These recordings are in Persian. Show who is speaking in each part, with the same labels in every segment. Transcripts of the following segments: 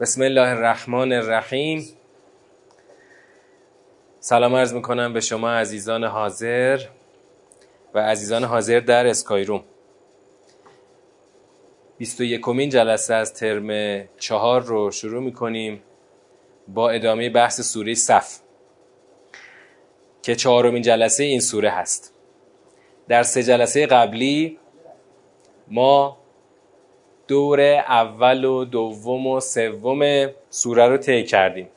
Speaker 1: بسم الله الرحمن الرحیم. سلام عرض می‌کنم به شما عزیزان حاضر و عزیزان حاضر در اسکایروم. 21 جلسه از ترم چهار رو شروع می‌کنیم با ادامه بحث سوره صف که چهارمین جلسه این سوره هست. در سه جلسه قبلی ما دور اول و دوم و سوم سوره رو طی کردیم.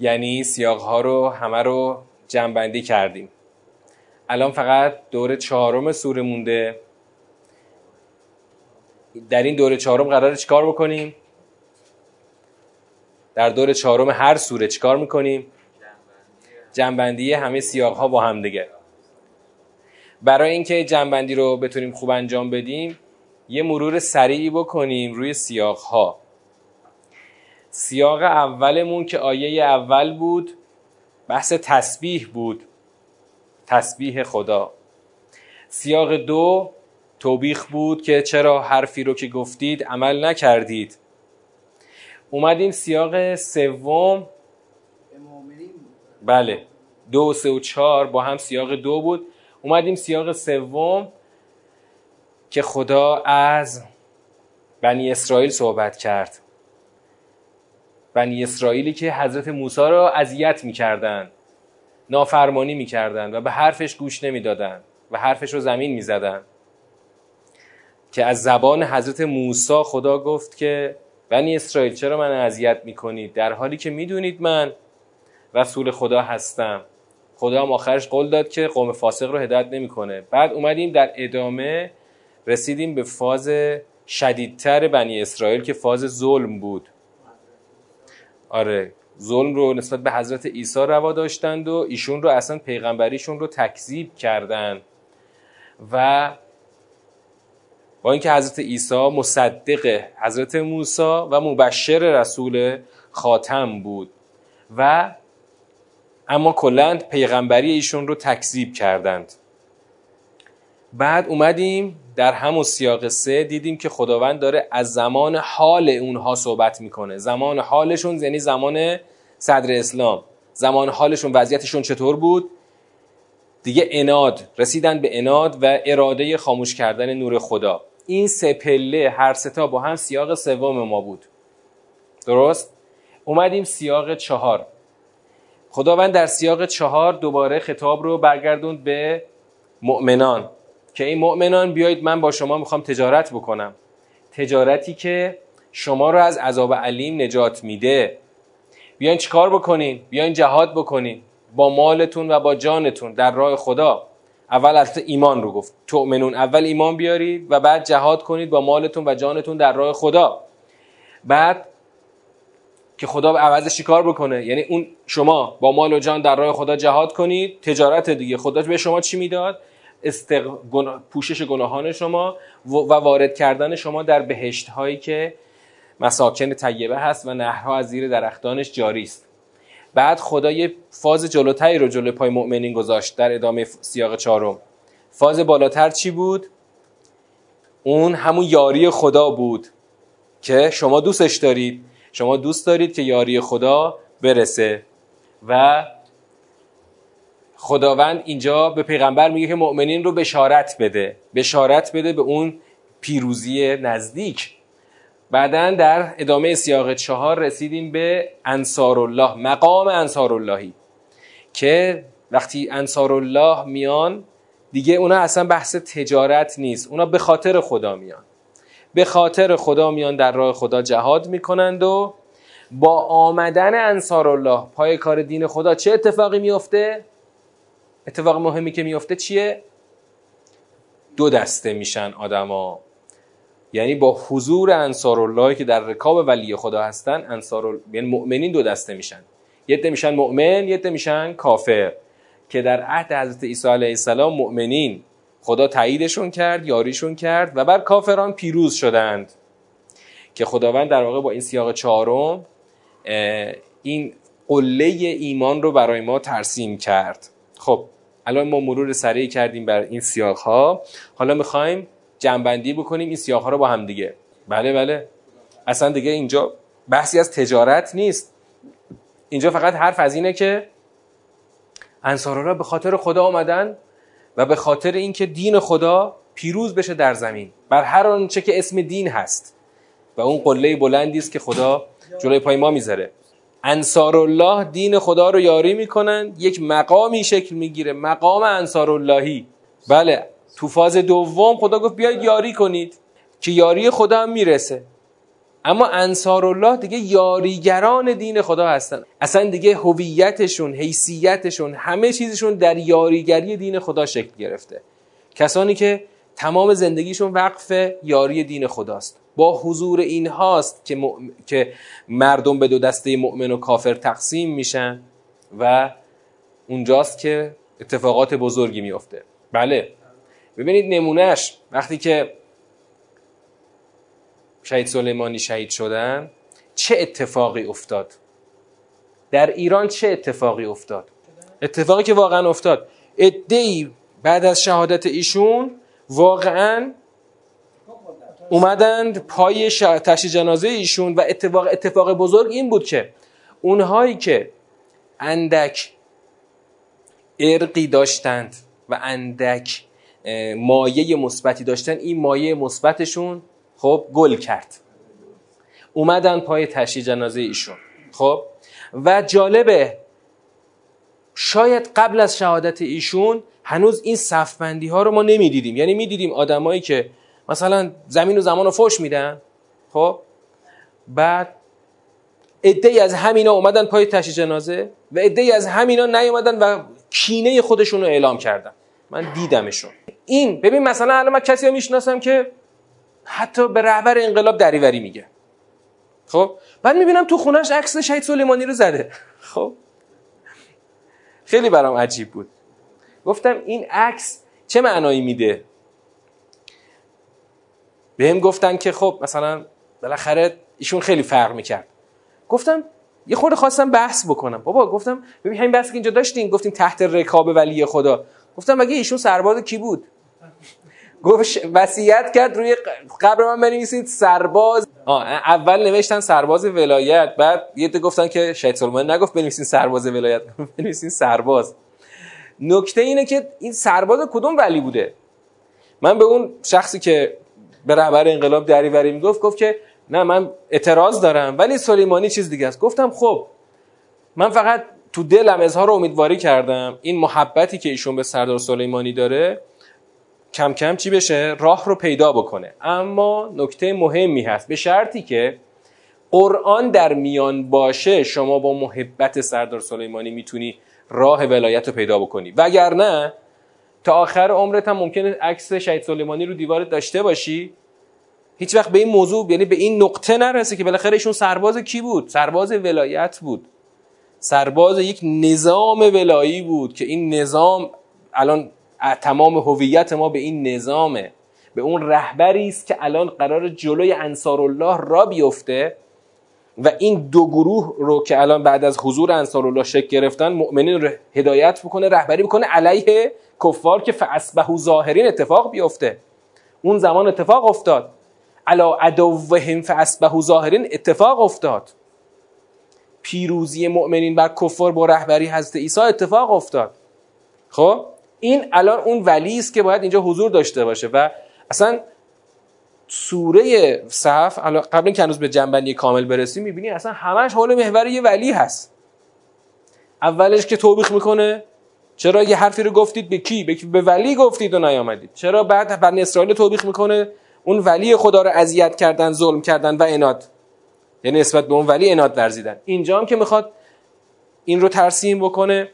Speaker 1: یعنی سیاق ها رو همه رو جمعبندی کردیم. الان فقط دور چهارم سوره مونده. در این دور چهارم قراره چیکار بکنیم؟ در دور چهارم هر سوره چیکار می‌کنیم؟ جنبندی همه سیاق ها با هم دیگه. برای اینکه جنبندی رو بتونیم خوب انجام بدیم یه مرور سریعی بکنیم روی سیاق ها سیاق اولمون که آیه اول بود بحث تسبیح بود. تسبیح خدا. سیاق دو توبیخ بود که چرا حرفی رو که گفتید عمل نکردید. اومدیم سیاق سوم. بله دو سه و چهار با هم سیاق دو بود. اومدیم سیاق سوم. که خدا از بنی اسرائیل صحبت کرد. بنی اسرائیلی که حضرت موسی را اذیت می‌کردند نافرمانی می‌کردند و به حرفش گوش نمی‌دادند و حرفش رو زمین می‌زدند. که از زبان حضرت موسی خدا گفت که بنی اسرائیل چرا من اذیت می‌کنید؟ در حالی که می‌دونید من رسول خدا هستم. خدا هم آخرش قول داد که قوم فاسق رو هدایت نمی‌کنه. بعد اومدیم در ادامه رسیدیم به فاز شدیدتر بنی اسرائیل که فاز ظلم بود. آره ظلم رو نسبت به حضرت عیسی روا داشتند و ایشون رو اصلا پیغمبریشون رو تکذیب کردند و با اینکه حضرت عیسی مصدق حضرت موسی و مبشر رسول خاتم بود و اما کلند پیغمبری ایشون رو تکذیب کردند. بعد اومدیم در همون سیاق سه دیدیم که خداوند داره از زمان حال اونها صحبت می‌کنه. زمان حالشون یعنی زمان صدر اسلام. زمان حالشون وضعیتشون چطور بود؟ دیگه اناد رسیدن به اناد و اراده خاموش کردن نور خدا. این سه پله هر ستا با هم سیاق سوم ما بود. درست؟ اومدیم سیاق چهار. خداوند در سیاق چهار دوباره خطاب رو برگردوند به مؤمنان. که این مؤمنان بیایید من با شما می‌خوام تجارت بکنم. تجارتی که شما رو از عذاب علیم نجات میده. بیاین چیکار بکنین؟ بیاین جهاد بکنین. با مالتون و با جانتون. در راه خدا. اول از ایمان رو گفت. تؤمنون اول ایمان بیارید و بعد جهاد کنید با مالتون و جانتون در راه خدا. بعد که خدا به عوضش چیکار بکنه؟ یعنی اون شما با مال و جان در راه خدا جهاد کنید. تجارت دیگه. خدا به شما چی می‌داد؟ استق... پوشش گناهان شما و وارد کردن شما در بهشت هایی که مساکن طیبه هست و نهرها از زیر درختانش جاری است. بعد خدا یه فاز جلوتری رو جلو پای مؤمنین گذاشت در ادامه سیاق چهارم. فاز بالاتر چی بود؟ اون همون یاری خدا بود که شما دوستش دارید. شما دوست دارید که یاری خدا برسه و خداوند اینجا به پیغمبر میگه که مؤمنین رو بشارت بده. بشارت بده به اون پیروزی نزدیک. بعدا در ادامه سیاق چهار رسیدیم به انصار الله مقام انصار اللهی که وقتی انصار الله میان دیگه اونا اصلا بحث تجارت نیست. اونا به خاطر خدا میان. به خاطر خدا میان در راه خدا جهاد می‌کنند و با آمدن انصار الله پای کار دین خدا چه اتفاقی میفته؟ اتفاق مهمی که میفته چیه؟ دو دسته میشن آدما. یعنی با حضور انصار الله که در رکاب ولی خدا هستن انصار یعنی مؤمنین دو دسته میشن. یه عده میشن مؤمن یه عده میشن کافر. که در عهد حضرت عیسی علیه السلام مؤمنین خدا تاییدشون کرد یاریشون کرد و بر کافران پیروز شدند. که خداوند در واقع با این سیاق چهارم این قله ایمان رو برای ما ترسیم کرد. خب الان ما مرور سریع کردیم بر این سیاق ها حالا می‌خوایم جنبندی بکنیم این سیاق ها رو با هم دیگه. بله بله. اصلا دیگه اینجا بحثی از تجارت نیست. اینجا فقط حرف از اینه که انصارالله به خاطر خدا آمدن و به خاطر اینکه دین خدا پیروز بشه در زمین بر هر آنچه که اسم دین هست. و اون قله بلندی است که خدا جلوی پای ما می‌ذاره. انصار الله دین خدا رو یاری می‌کنن. یک مقامی شکل می‌گیره. مقام انصار اللهی بله. تو فاز دوم خدا گفت بیاید یاری کنید. که یاری خدا هم می‌رسه. اما انصار الله دیگه یاریگران دین خدا هستن. اصلا دیگه هویتشون حیثیتشون همه چیزشون در یاریگری دین خدا شکل گرفته. کسانی که تمام زندگیشون وقف یاری دین خداست. با حضور این هاست که, که مردم به دو دسته مؤمن و کافر تقسیم میشن و اونجاست که اتفاقات بزرگی میفته بله. ببینید نمونهش وقتی که شهید سلیمانی شهید شدن چه اتفاقی افتاد؟ در ایران چه اتفاقی افتاد؟ اتفاقی که واقعا افتاد. ادهی بعد از شهادت ایشون واقعا اومدند پای تشی جنازه ایشون و اتفاق اتفاق بزرگ این بود که اونهایی که اندک ارقی داشتند و اندک مایه مثبتی داشتن این مایه مثبتشون خب گل کرد. اومدن پای تشی جنازه ایشون خب؟ و جالبه شاید قبل از شهادت ایشون هنوز این صفبندی ها رو ما نمی‌دیدیم. یعنی می‌دیدیم آدمایی که مثلا زمین و زمان رو فوش میدن خب؟ بعد ای از همینا اومدن پای تشی جنازه و ای از همینا نیومدن و کینه خودشون رو اعلام کردن. من دیدمشون. این ببین مثلا الان من کسی رو می‌شناسم که حتی به رهبر انقلاب دریوری میگه. خب؟ بعد می‌بینم تو خونش عکس شهید سلیمانی رو زده. خب؟ خیلی برام عجیب بود. گفتم این عکس چه معنایی میده؟ بهم گفتن که خب مثلا بالاخره ایشون خیلی فرق می‌کرد. گفتم یه خورده خواستم بحث بکنم. بابا گفتم ببین همین بحثی که اینجا داشتیم گفتیم تحت رکاب ولی خدا. گفتم مگه ایشون سرباز کی بود؟ گفت وصیت کرد روی قبر من بنویسید سرباز. اول نوشتن سرباز ولایت بعد یه گفتن که شهید سلمان نگفت بنویسین سرباز ولایت بنویسین سرباز. نکته اینه که این سرباز کدوم ولی بوده؟ من به اون شخصی که به رهبر انقلاب دریوری می‌گفت گفت که نه من اعتراض دارم ولی سلیمانی چیز دیگه است. گفتم خب من فقط تو دلم اظهار امیدواری کردم. این محبتی که ایشون به سردار سلیمانی داره کم کم چی بشه؟ راه رو پیدا بکنه. اما نکته مهمی هست. به شرطی که قرآن در میان باشه شما با محبت سردار سلیمانی می‌تونی راه ولایت رو پیدا بکنی. وگرنه تا آخر عمرت هم ممکنه عکس شهید سلیمانی رو دیوارت داشته باشی. هیچ وقت به این موضوع یعنی به این نقطه نرسه که بالاخره ایشون سرباز کی بود؟ سرباز ولایت بود. سرباز یک نظام ولایی بود که این نظام الان تمام هویت ما به این نظامه. به اون رهبری است که الان قرار جلوی انصار الله را بیفته. و این دو گروه رو که الان بعد از حضور انصار الله شکل گرفتن مؤمنین رو هدایت بکنه رهبری بکنه علیه کفار که فاسبهو ظاهرین اتفاق بیفته. اون زمان اتفاق افتاد. علا عدوهم فاسبهو ظاهرین اتفاق افتاد. پیروزی مؤمنین بر کفار با رهبری حضرت عیسی اتفاق افتاد. خب؟ این الان اون ولی است که باید اینجا حضور داشته باشه و اصلا سوره صف قبل اینکه هنوز به جنبندی کامل برسیم می‌بینی اصلا همش حول محور یه ولی هست. اولش که توبیخ می‌کنه چرا یه حرفی رو گفتید؟ به کی؟ به, به ولی گفتید و نیامدید. چرا بعد بنی اسرائیل توبیخ می‌کنه؟ اون ولی خدا رو اذیت کردن ظلم کردن و اناد. یعنی نسبت به اون ولی اناد ورزیدن. اینجا هم که می‌خواد این رو ترسیم بکنه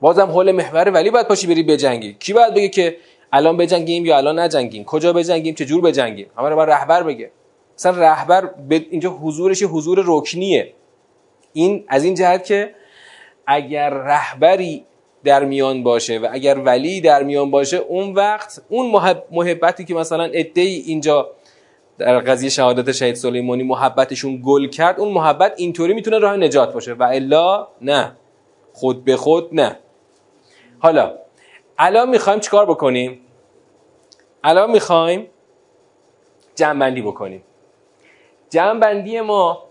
Speaker 1: بازم حول محور ولی باید پاشی بری بجنگی کی باید بگه که الان بجنگیم یا الان نجنگیم؟ کجا بجنگیم؟ چه جور بجنگیم؟ همه رو رهبر بگه. مثلا رهبر اینجا حضورش حضور رکنیه. این از این جهت که اگر رهبری در میان باشه و اگر ولی در میان باشه اون وقت اون محبتی که مثلا ادعی اینجا در قضیه شهادت شهید سلیمانی محبتشون گل کرد اون محبت اینطوری می‌تونه راه نجات باشه. و الا نه. خود به خود نه. حالا الان می‌خوایم چیکار بکنیم؟ الان می‌خوایم جمعبندی بکنیم. جمع ما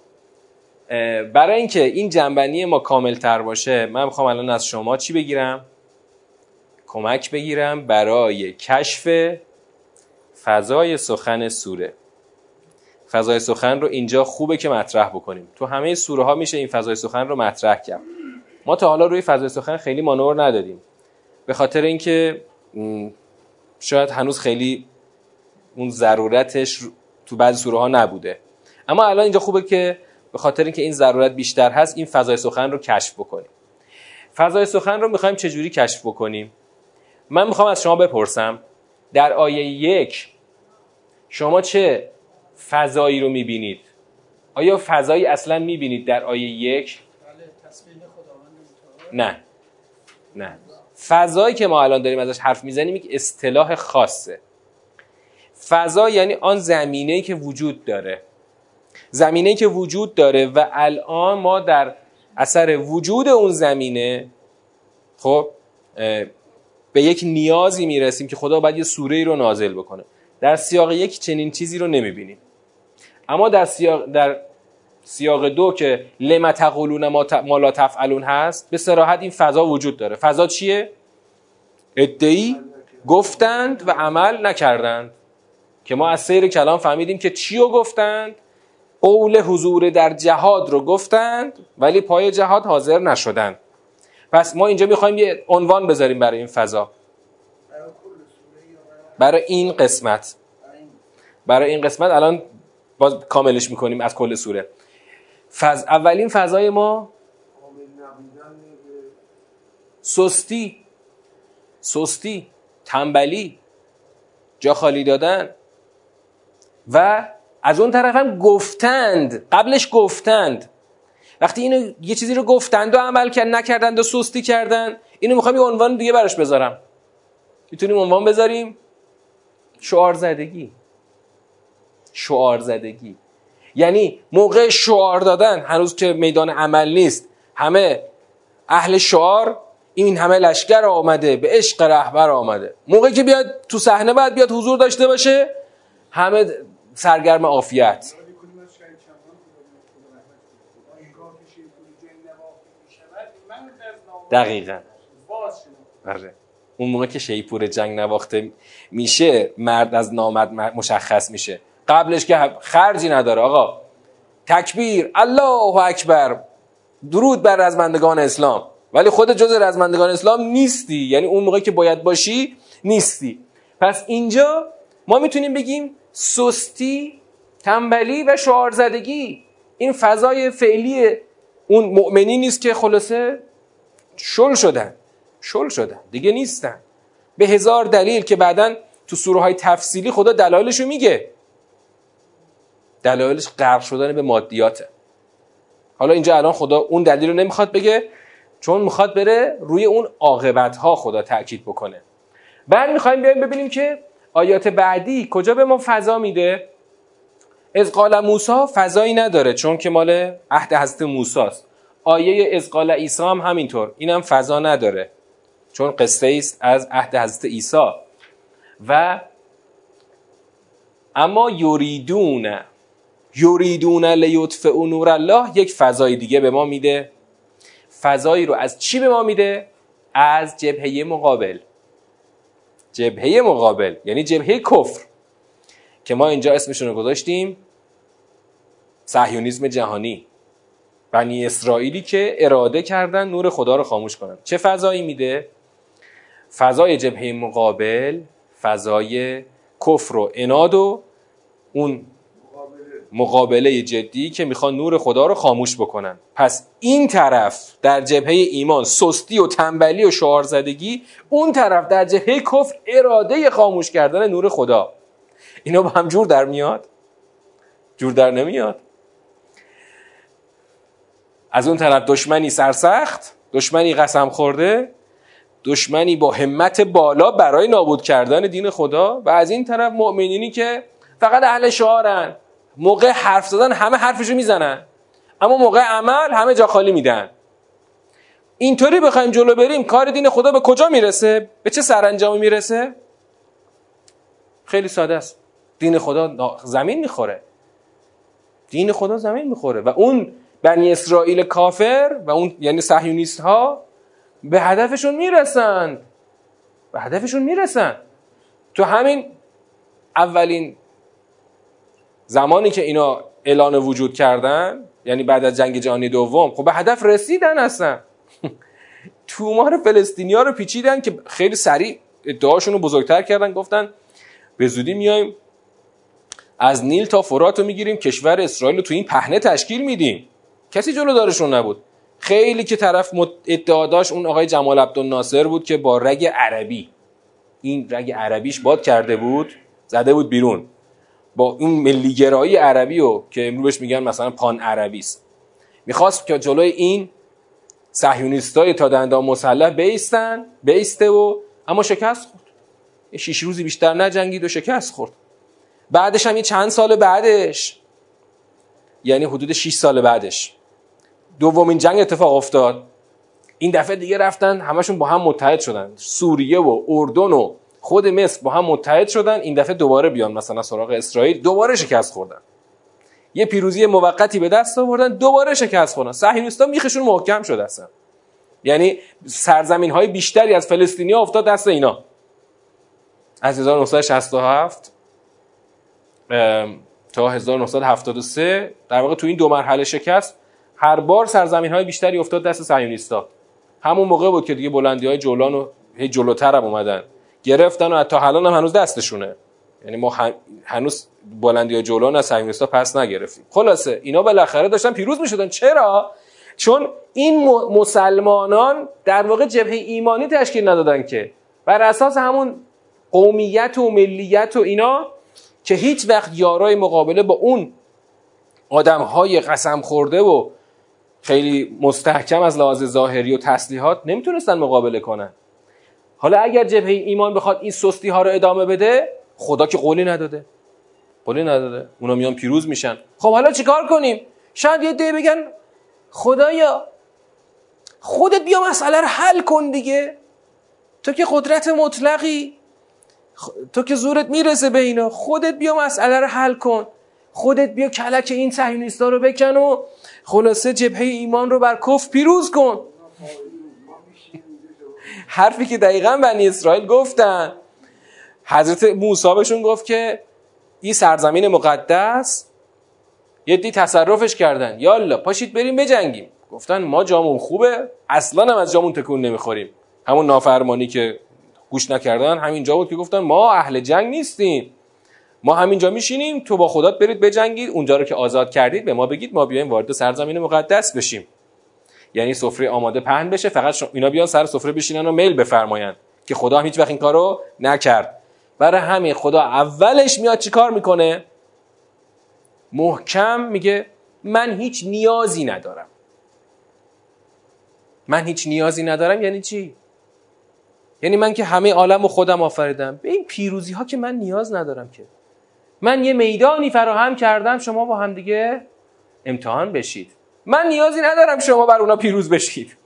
Speaker 1: برای اینکه این جنبندی ما کامل تر باشه من می‌خوام الان از شما چی بگیرم؟ کمک بگیرم برای کشف فضای سخن سوره. فضای سخن رو اینجا خوبه که مطرح بکنیم. تو همه سوره ها میشه این فضای سخن رو مطرح کرد. ما تا حالا روی فضای سخن خیلی مانور ندادیم به خاطر اینکه شاید هنوز خیلی اون ضرورتش تو بعضی سوره ها نبوده. اما الان اینجا خوبه که به خاطر اینکه این ضرورت بیشتر هست این فضای سخن رو کشف بکنیم. فضای سخن رو می‌خوایم چجوری کشف بکنیم؟ من می‌خوام از شما بپرسم در آیه یک شما چه فضایی رو می‌بینید؟ آیا فضایی اصلا می‌بینید در آیه یک؟ نه. نه. فضایی که ما الان داریم ازش حرف می‌زنیم یک اصطلاح خاصه. فضا یعنی آن زمینه‌ای که وجود داره. زمینه که وجود داره و الان ما در اثر وجود اون زمینه خب به یک نیازی می‌رسیم که خدا باید یه سوره ای رو نازل بکنه. در سیاق یک چنین چیزی رو نمی‌بینیم. اما در سیاق, در سیاق دو که لما تقولون ما لا تفعلون هست به سراحت این فضا وجود داره. فضا چیه؟ ادعی گفتند و عمل نکردند. که ما از سیر کلام فهمیدیم که چی رو گفتند؟ قول حضور در جهاد رو گفتند ولی پای جهاد حاضر نشدند. پس ما اینجا می‌خوایم یه عنوان بذاریم برای این فضا. برای این قسمت. برای این قسمت الان باز کاملش می‌کنیم از کل سوره. فز... اولین فضای ما سستی. سستی. تنبلی. جا خالی دادن. و از اون طرف هم گفتند. قبلش گفتند. وقتی اینو یه چیزی رو گفتند و عمل کرد نکردند و سستی کردن اینو می‌خوام یه عنوان دیگه براش بذارم. می‌تونیم عنوان بذاریم؟ شعار زدگی. شعار زدگی. یعنی موقع شعار دادن هنوز که میدان عمل نیست. همه اهل شعار این همه لشکر آمده به عشق رهبر آمده. موقعی که بیاد تو صحنه بعد بیاد حضور داشته باشه همه سرگرم عافیت. دقیقا. آره. اون موقع که شیپور جنگ نواخته میشه مرد از نامد مشخص میشه. قبلش که خرجی نداره آقا. تکبیر الله اکبر. درود بر رزمندگان اسلام. ولی خود جز رزمندگان اسلام نیستی. یعنی اون موقع که باید باشی نیستی. پس اینجا ما می‌تونیم بگیم سستی تنبلی و شعار زدگی این فضای فعلی اون مؤمنی نیست که خلاصه شل شدن. شل شدن. دیگه نیستن. به هزار دلیل که بعدا تو سوره های تفصیلی خدا دلایلشو میگه. دلایلش غرق شدن به مادیاته. حالا اینجا الان خدا اون دلیل رو نمی‌خواد بگه چون می‌خواد بره روی اون عاقبت ها خدا تاکید بکنه. بعد می‌خوایم بیایم ببینیم که آیات بعدی کجا به ما فضا میده. از قال موسی فضایی نداره چون که مال عهد حضرت موسی است. آیه از قال عیسی هم همینطور اینم فضا نداره چون قصه است از عهد حضرت عیسی. و اما یریدون یریدون لیطفئوا نور الله یک فضای دیگه به ما میده. فضایی رو از چی به ما میده؟ از جبهه مقابل. جبهه مقابل یعنی جبهه کفر که ما اینجا اسمشون رو گذاشتیم صهیونیسم جهانی. بنی اسرائیلی که اراده کردن نور خدا رو خاموش کنن. چه فضایی میده؟ فضای جبهه مقابل فضای کفر و اناد و اون مقابله جدی که می‌خوان نور خدا رو خاموش بکنن. پس این طرف در جبهه ایمان سستی و تنبلی و شعار زدگی اون طرف در جبهه کفر اراده خاموش کردن نور خدا. اینا با هم جور در میاد؟ جور در نمیاد. از اون طرف دشمنی سرسخت دشمنی قسم خورده دشمنی با همت بالا برای نابود کردن دین خدا و از این طرف مؤمنینی که فقط اهل شعارن. موقع حرف زدن همه حرفشو می‌زنن. اما موقع عمل همه جا خالی میدن. اینطوری بخوایم جلو بریم کار دین خدا به کجا می‌رسه؟ به چه سرانجامی می‌رسه؟ خیلی ساده است. دین خدا زمین می‌خوره. دین خدا زمین می‌خوره. و اون بنی اسرائیل کافر و اون یعنی صهیونیست ها به هدفشون می‌رسند به هدفشون می‌رسن. تو همین اولین زمانی که اینا اعلان وجود کردن یعنی بعد از جنگ جهانی دوم خب به هدف رسیدن هستن. تومار فلسطینی ها رو پیچیدن که خیلی سریع ادعاشون رو بزرگتر کردن گفتن به زودی میایم از نیل تا فرات رو می‌گیریم کشور اسرائیل رو تو این پهنه تشکیل میدیم. کسی جلو دارشون نبود. خیلی که طرف ادعا داشت اون آقای جمال عبدالناصر بود که با رگ عربی این رگ عربیش باد کرده بود زده بود بیرون. با این ملیگرایی عربی و که امروز میگن مثلا پان عربی است می‌خواست که جلوی این صهیونیستای تا دندان مسلح بیستن بیسته و اما شکست خورد. شیش روزی بیشتر نجنگید و شکست خورد. بعدش هم چند سال بعدش یعنی حدود 6 سال بعدش دومین جنگ اتفاق افتاد. این دفعه دیگه رفتن همشون با هم متحد شدن. سوریه و اردن و خود مصر با هم متحد شدن این دفعه دوباره بیان مثلا سراغ اسرائیل. دوباره شکست خوردن. یه پیروزی موقتی به دست آوردن دوباره شکست خوردن. صهیونیستا میخشون محکم شده اصلا. یعنی سرزمین های بیشتری از فلسطینیا افتاد دست اینا. از 1967 تا 1973 در واقع تو این دو مرحله شکست هر بار سرزمین های بیشتری افتاد دست صهیونیستا همون موقع بود که دیگه بلندی های جولان و هی جلوتر هم اومدن. گرفتن و تا الان هم هنوز دستشونه. یعنی ما هنوز بلندی جولان از صهیونیستا پس نگرفتیم. خلاصه اینا بالاخره داشتن پیروز می‌شدن. چرا؟ چون این مسلمانان در واقع جبهه ایمانی تشکیل ندادن که. بر اساس همون قومیت و ملیت و اینا که هیچ وقت یارای مقابله با اون آدم های قسم خورده و خیلی مستحکم از لحاظ ظاهری و تسلیحات نمی‌تونستن مقابله کنن. حالا اگر جبهه ایمان بخواد این سستی ها رو ادامه بده خدا که قولی نداده. قولی نداده. اونا میان پیروز میشن. خب حالا چیکار کنیم؟ شاید یه دی بگن خدایا خودت بیا مسئله رو حل کن دیگه. تو که قدرت مطلقی. تو که زورت می‌رسه به اینا. خودت بیا مسئله رو حل کن. خودت بیا کلک این صهیونیستا رو بکن و خلاصه جبهه ایمان رو بر کف پیروز کن. حرفی که دقیقا بنی اسرائیل گفتن. حضرت موسی بهشون گفت که این سرزمین مقدس یه دی تصرفش کردن. یالا پاشید بریم بجنگیم. گفتن ما جامون خوبه اصلا هم از جامون تکون نمی‌خوریم. همون نافرمانی که گوش نکردن همینجا بود که گفتن ما اهل جنگ نیستیم. ما همینجا میشینیم تو با خدات برید بجنگید. اونجا رو که آزاد کردید به ما بگید ما بیایم وارد سرزمین مقدس بشیم. یعنی سفره آماده پهن بشه فقط اینا بیان سر سفره بشینن و میل بفرمایند که خدا هم هیچ وقت این کارو نکرد. برای همین خدا اولش میاد چیکار می‌کنه؟ محکم میگه من هیچ نیازی ندارم. من هیچ نیازی ندارم یعنی چی؟ یعنی من که همه عالم و خودم آفریدم. به این پیروزی ها که من نیاز ندارم که. من یه میدانی فراهم کردم شما با هم دیگه امتحان بشید. من نیازی ندارم شما بر اونا پیروز بشید.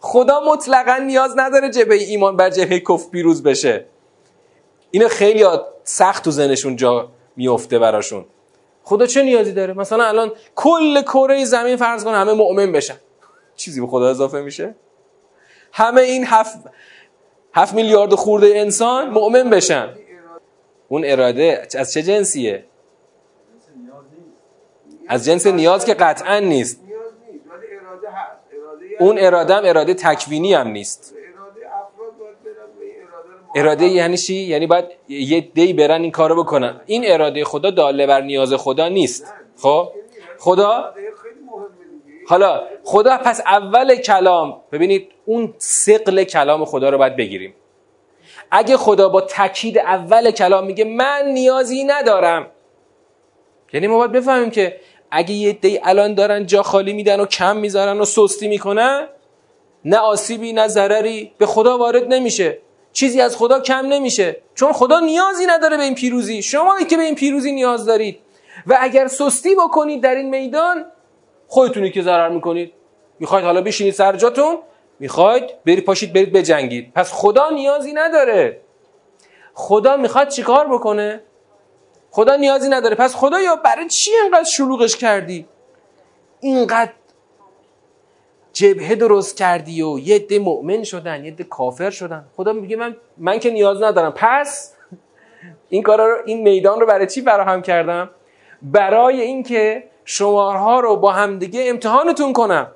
Speaker 1: خدا مطلقا نیاز نداره جبهه ایمان بر جبهه کف پیروز بشه. اینو خیلی سخت تو ذهنشون جا میفته براشون. خدا چه نیازی داره؟ مثلا الان کل کره زمین فرض کن همه مؤمن بشن. چیزی به خدا اضافه میشه؟ همه این هفت, هفت میلیارد خورده انسان مؤمن بشن. اون اراده از چه جنسیه؟ از جنس نیاز که قطعا نیست. اون اراده هم اراده تکوینی هم نیست. اراده یعنی چی؟ یعنی باید یه دی برن این کارو بکنن. این اراده خدا داله بر نیاز خدا نیست. خب؟ خدا؟ حالا خدا پس اول کلام ببینید اون سقل کلام خدا رو باید بگیریم. اگه خدا با تاکید اول کلام میگه من نیازی ندارم یعنی ما باید بفهمیم که اگه یه دی الان دارن جا خالی میدن و کم می‌ذارن و سستی می‌کنن نه آسیبی نه ضرری به خدا وارد نمیشه. چیزی از خدا کم نمیشه. چون خدا نیازی نداره به این پیروزی. شما که به این پیروزی نیاز دارید. و اگر سستی بکنید در این میدان خودتونی که ضرر می‌کنید. می‌خواید حالا بشینید سر جاتون می‌خواید برید پاشید برید بجنگید. پس خدا نیازی نداره. خدا می‌خواد چیکار بکنه؟ خدا نیازی نداره. پس خدا یا برای چی اینقدر شلوغش کردی؟ اینقدر جبهه درست کردی و یه عده مؤمن شدن یه عده کافر شدن. خدا میگه من من که نیاز ندارم. پس این کارا رو این میدان رو برای چی فراهم کردم؟ برای اینکه شمارها رو با همدیگه امتحانتون کنم.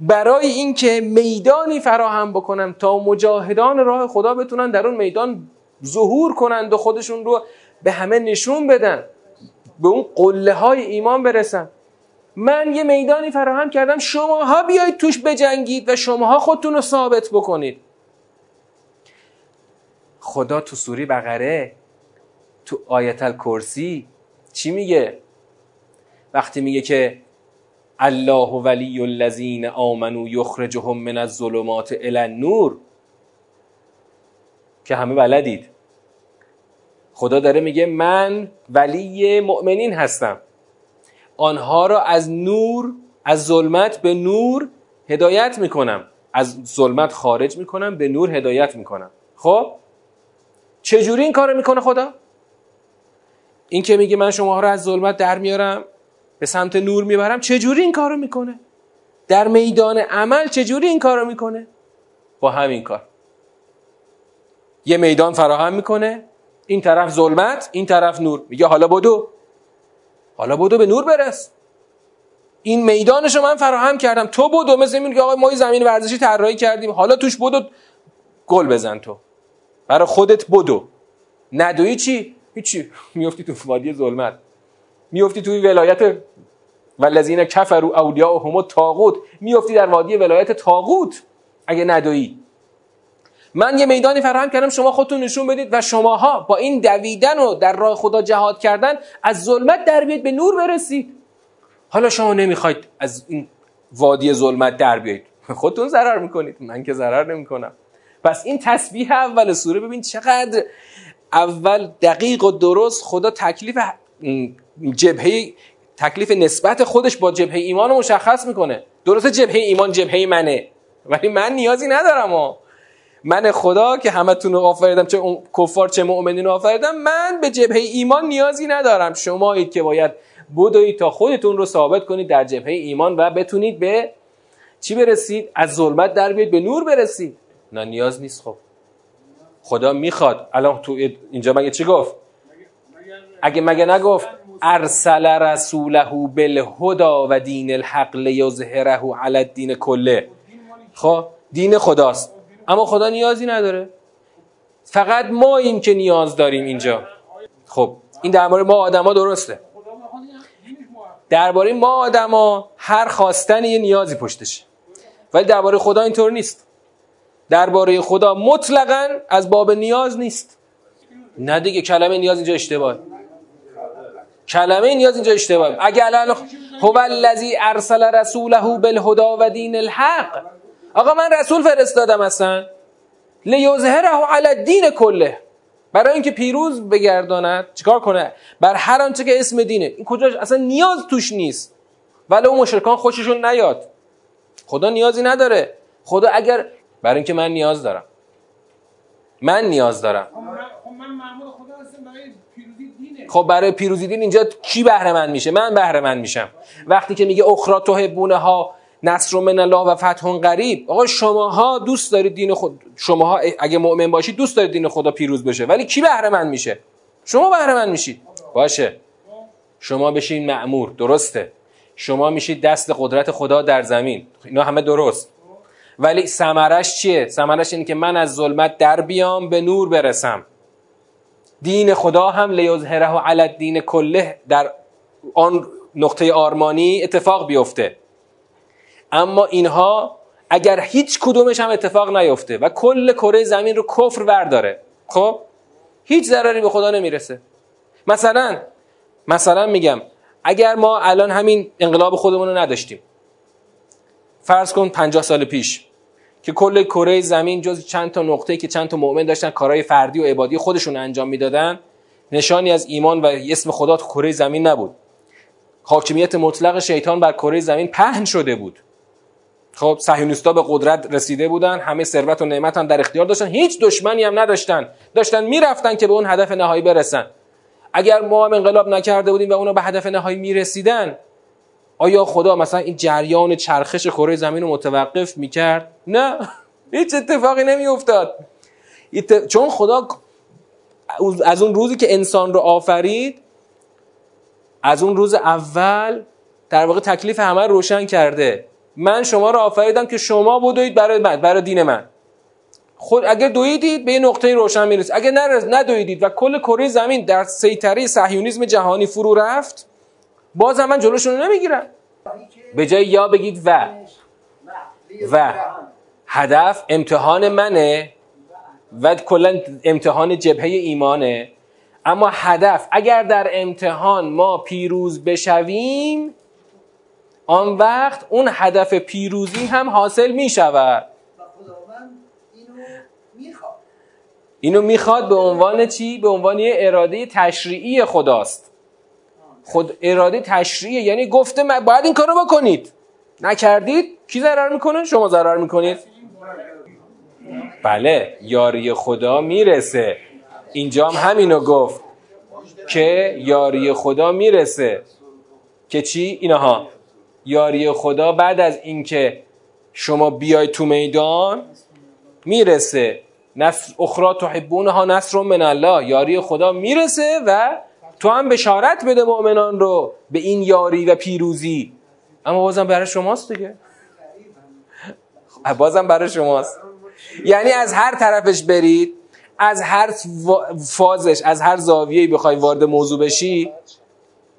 Speaker 1: برای اینکه میدانی فراهم بکنم تا مجاهدان راه خدا بتونن در اون میدان ظهور کنند و خودشون رو به همه نشون بدن به اون قله های ایمان برسن. من یه میدانی فراهم کردم شماها بیایید توش بجنگید و شماها خودتون رو ثابت بکنید. خدا تو سوری بقره تو آیت الکرسی چی میگه؟ وقتی میگه که الله ولی الذین آمنو یخرجهم من الظلمات الی النور که همه بلدید. خدا داره میگه من ولی مؤمنین هستم. آنها را از نور از ظلمت به نور هدایت می‌کنم. از ظلمت خارج می‌کنم به نور هدایت می‌کنم. خب؟ چجوری این کارو می‌کنه خدا؟ این که میگه من شما را از ظلمت در میارم به سمت نور می‌برم چجوری این کارو می‌کنه؟ در میدان عمل چجوری این کارو می‌کنه؟ با همین کار. یه میدان فراهم می‌کنه این طرف ظلمت این طرف نور. میگه حالا بدو. حالا بدو به نور برس. این میدانشو من فراهم کردم. تو بدو. مثل این که آقا ما زمین ورزشی طراحی کردیم. حالا توش بدو گل بزن تو. برای خودت بدو. ندوی چی؟ هیچی. میفتی تو وادی ظلمت. میفتی توی ولایت والذین کفروا اولیاءهم تاغوت میفتی در وادی ولایت تاغوت اگه ندوی. من یه میدانی فراهم کردم شما خودتون نشون بدید و شماها با این دویدن و در راه خدا جهاد کردن از ظلمت در بیاید به نور برسید. حالا شما نمی‌خواید از این وادی ظلمت در بیاید خودتون ضرر می‌کنید. من که ضرر نمی‌کنم. پس این تسبیح اول سوره ببین چقدر اول دقیق و درست خدا تکلیف جبهه تکلیف نسبت خودش با جبهه ایمان رو مشخص می‌کنه. درست جبهه ایمان جبهه منه ولی من نیازی ندارم و من خدا که همتون رو آفریدم چه کفار چه مؤمنین رو آفریدم من به جبهه ایمان نیازی ندارم. شمایید که باید بدوید تا خودتون رو ثابت کنید در جبهه ایمان و بتونید به چی برسید؟ از ظلمت در بیاید به نور برسید. نه نیاز نیست خب. خدا می‌خواد. الان تو اینجا مگه چی گفت؟ اگه مگه نگفت ارسل رسوله بالهدا و دین الحق لیظهره علی الدین کله. خب دین خداست. اما خدا نیازی نداره. فقط ما این که نیاز داریم اینجا. خب این درباره ما آدما درسته. درباره ما آدما هر خواستن یه نیازی پشتشه ولی درباره خدا اینطور نیست. درباره خدا مطلقا از باب نیاز نیست. نه دیگه کلمه نیاز اینجا اشتباه کلمه نیاز اینجا اشتباه اگه الان هو الذی ارسل رسوله بالهدا و دین الحق. آقا من رسول فرستادم اصلا. لیظهره علی الدین کله. برای اینکه پیروز بگرداند چیکار کنه؟ بر هر آنچه که اسم دینه. این کجا اصلا نیاز توش نیست. ولی اون مشرکان خوششون نیاد. خدا نیازی نداره. خدا اگر برای اینکه من نیاز دارم. من نیاز دارم. خب برای پیروزی دین اینجا کی بهره من میشه؟ من بهره من میشم. وقتی که میگه اخرا تحبونه ها نصر من الله و فتح قریب آقا شماها دوست دارید دین خود شماها اگه مؤمن باشید دوست دارید دین خدا پیروز بشه. ولی کی بهره من میشه؟ شما بهره من میشید. باشه. شما بشین معمور درسته. شما میشید دست قدرت خدا در زمین. اینا همه درست. ولی ثمرش چیه؟ ثمرش اینه که من از ظلمت در بیام به نور برسم. دین خدا هم لیظهره علی الدین کله در آن نقطه آرمانی اتفاق بیفته. اما اینها اگر هیچ کدومش هم اتفاق نیفته و کل کره زمین رو کفر ورداره خب؟ هیچ ضرری به خدا نمی‌رسه. مثلا مثلا میگم اگر ما الان همین انقلاب خودمون رو نداشتیم فرض کن 50 سال پیش که کل کره زمین جز چند تا نقطه که چند تا مؤمن داشتن کارهای فردی و عبادی خودشون انجام می‌دادن نشانی از ایمان و اسم خدا تو کره زمین نبود. حاکمیت مطلق شیطان بر کره زمین پهن شده بود. خب صهیونیستا به قدرت رسیده بودن همه ثروت و نعمت هم در اختیار داشتن. هیچ دشمنی هم نداشتن. داشتن می‌رفتن که به اون هدف نهایی برسن. اگر ما هم انقلاب نکرده بودیم و اونا به هدف نهایی می‌رسیدن آیا خدا مثلا این جریان چرخش کره زمین رو متوقف می‌کرد؟ نه. هیچ اتفاقی نمیافتاد. چون خدا از اون روزی که انسان رو آفرید از اون روز اول در واقع تکلیف همه روشن کرده. من شما رو آفریدم که شما بدوید برای من برای دین من. خود اگر دویدید به یه نقطه روشن می‌رسید. اگر ندویدید و کل کره زمین در سیطره صهیونیسم جهانی فرو رفت باز هم من جلوشون رو نمی‌گیرم. به جای یا بگید و. و. هدف امتحان منه و کلا امتحان جبهه ایمانه. اما هدف اگر در امتحان ما پیروز بشویم آن وقت اون هدف پیروزی هم حاصل می شود اینو می‌خواد. به عنوان چی؟ به عنوان یه اراده تشریعی خداست. خود اراده تشریعی یعنی گفته باید این کارو بکنید. نکردید کی ضرر می‌کنه؟ شما ضرر می‌کنید. بله یاری خدا می‌رسه. اینجا هم همینو گفت که یاری خدا می‌رسه. که چی؟ اینها. یاری خدا بعد از اینکه شما بیای تو میدان می‌رسه. نصر اخرى تحبونها نصر من الله. یاری خدا می‌رسه و تو هم بشارت بده مؤمنان رو به این یاری و پیروزی. اما بازم برای شماست دیگه. بازم برای شماست. یعنی از هر طرفش برید از هر فازش از هر زاویه‌ای بخوای وارد موضوع بشی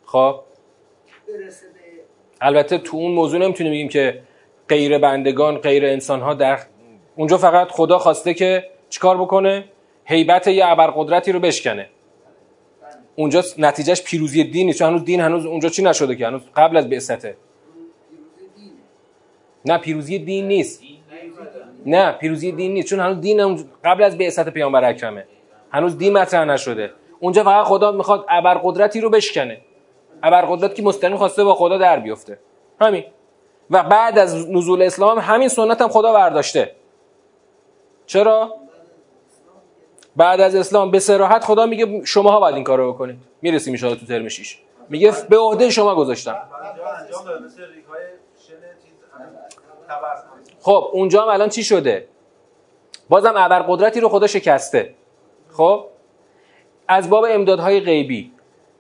Speaker 1: خب. البته تو اون موضوع نمی‌تونیم بگیم که غیر بندگان غیر انسان ها در اونجا فقط خدا خواسته که چیکار بکنه؟ هیبت یه ابرقدرتی رو بشکنه. اونجا نتیجهش پیروزی دین نیست. هنوز دین هنوز اونجا چی نشده که؟ هنوز قبل از بعثته. نه پیروزی دین نیست. نه پیروزی دین نیست. چون هنوز دین قبل از بعثت پیامبر اکرمه. هنوز دین مطرح نشده. اونجا فقط خدا می‌خواد ابرقدرتی رو بشکنه. ابرقدرت که مستقیم خواسته با خدا در بیفته. همین. و بعد از نزول اسلام همین سنت هم خدا برداشته. چرا؟ بعد از اسلام به سراحت خدا میگه شماها باید این کارو بکنید. می‌رسیم ان تو ترم 6 میگه به عهده شما گذاشتم. خب اونجا هم الان چی شده؟ بازم ابرقدرتی رو خدا شکسته. خب؟ از باب امدادهای غیبی.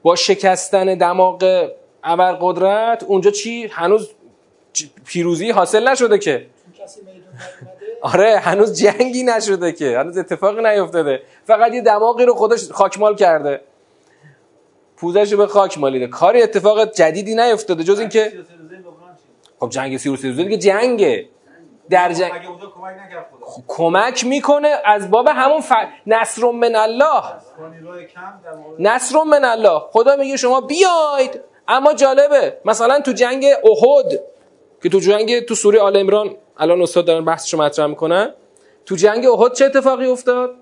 Speaker 1: با شکستن دماغ ابرقدرت اونجا چی؟ هنوز پیروزی حاصل نشده که. آره هنوز جنگی نشده که. هنوز اتفاقی نیفتاده. فقط یه دماغی رو خودش خاکمال کرده. پوزش به خاک مالیده. کاری اتفاق جدیدی نیفتاده. جز اینکه خب جنگ سی و دیگه جنگه. در جنگ. خب کمک می‌کنه از باب همون ف... نصر من الله نصر من الله خدا میگه شما بیاید اما جالبه. مثلا تو جنگ احد که تو جنگ تو سوره آل عمران الان استاد دارن بحثشو مطرح می‌کنن تو جنگ احد چه اتفاقی افتاد؟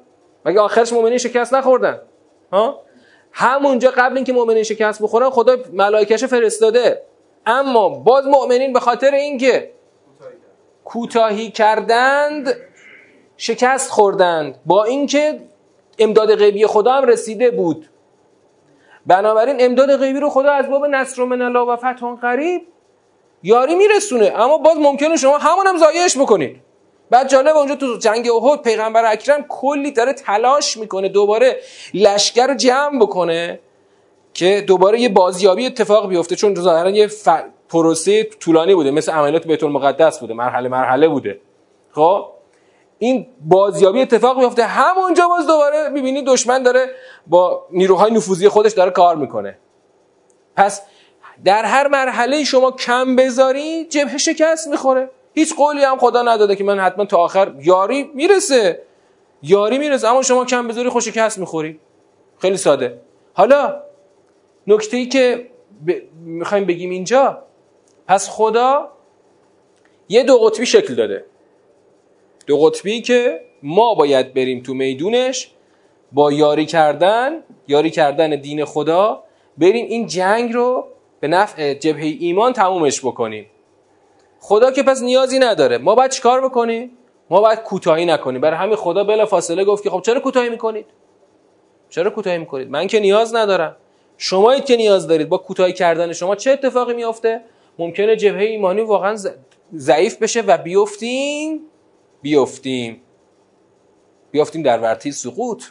Speaker 1: مگه آخرش مؤمنین شکست نخوردن؟ ها؟ همونجا قبل اینکه مؤمنین شکست بخورن خدا ملائکش فرستاده. اما باز مؤمنین به خاطر اینکه کوتاهی کردند شکست خوردند. با اینکه امداد غیبی خدا هم رسیده بود. بنابراین امداد غیبی رو خدا از باب نصر من الله و فتح قریب یاری میرسونه. اما باز ممکنه شما همون هم زایش بکنید. بعد جالب اونجا تو جنگ احد پیغمبر اکرم کلی داره تلاش می‌کنه دوباره لشکر رو جمع بکنه که دوباره یه بازیابی اتفاق بیفته. چون ظاهرا یه. پروسه طولانی بوده مثل عملیات بیت المقدس بوده مرحله مرحله بوده. خب؟ این بازیابی اتفاق بیفته همونجا باز دوباره می‌بینی دشمن داره با نیروهای نفوذی خودش داره کار می‌کنه. پس در هر مرحله شما کم بذاری جبهه شکست می‌خوره. هیچ قولی هم خدا نداده که من حتما تا آخر یاری می‌رسه. یاری می‌رسه اما شما کم بذاری خوش شکست می‌خوری. خیلی ساده. حالا نکته ای که ب... می‌خوایم بگیم اینجا پس خدا یه دو قطبی شکل داده. دو قطبی که ما باید بریم تو میدونش با یاری کردن یاری کردن دین خدا بریم این جنگ رو به نفع جبهه ایمان تمومش بکنیم. خدا که پس نیازی نداره. ما باید چیکار بکنیم؟ ما باید کوتاهی نکنیم. برای همین خدا بلا فاصله گفت که خب چرا کوتاهی می‌کنید؟ چرا کوتاهی می‌کنید؟ من که نیاز ندارم. شمایید که نیاز دارید. با کوتاهی کردن شما چه اتفاقی میافته؟ ممکنه جبهه ایمانی واقعا ضعیف بشه و بیفتیم بیفتیم. بیافتیم در ورطه سقوط.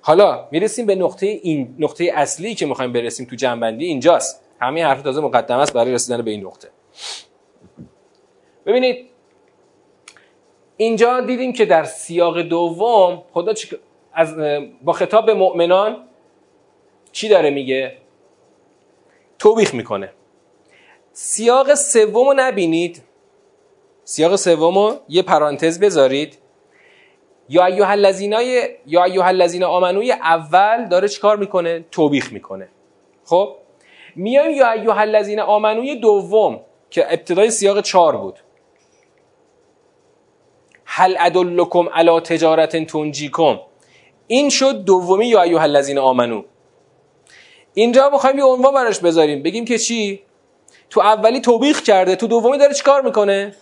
Speaker 1: حالا می‌رسیم به نقطه این نقطه اصلی که می‌خوایم برسیم تو جنبندی. اینجاست. همین حرف تازه مقدمه است برای رسیدن به این نقطه. ببینید اینجا دیدیم که در سیاق دوم خدا از با خطاب به مؤمنان چی داره میگه؟ توبیخ می‌کنه. سیاق سوم رو نبینید. سیاق سوم رو یه پرانتز بذارید. یا ایوه الذینای یا ایوه الذین آمنوی اول داره چیکار می‌کنه؟ توبیخ می‌کنه. خب؟ میایم یا ایوه الذین آمنوی دوم که ابتدای سیاق چهار بود. هل ادلکم علی تجارت تنجیکم. این شد دومی یا ایوه الذین آمنو. اینجا می‌خوایم یه عنوان براش بذاریم. بگیم که چی؟ تو اولی توبیخ کرده تو دومی داره چیکار می‌کنه؟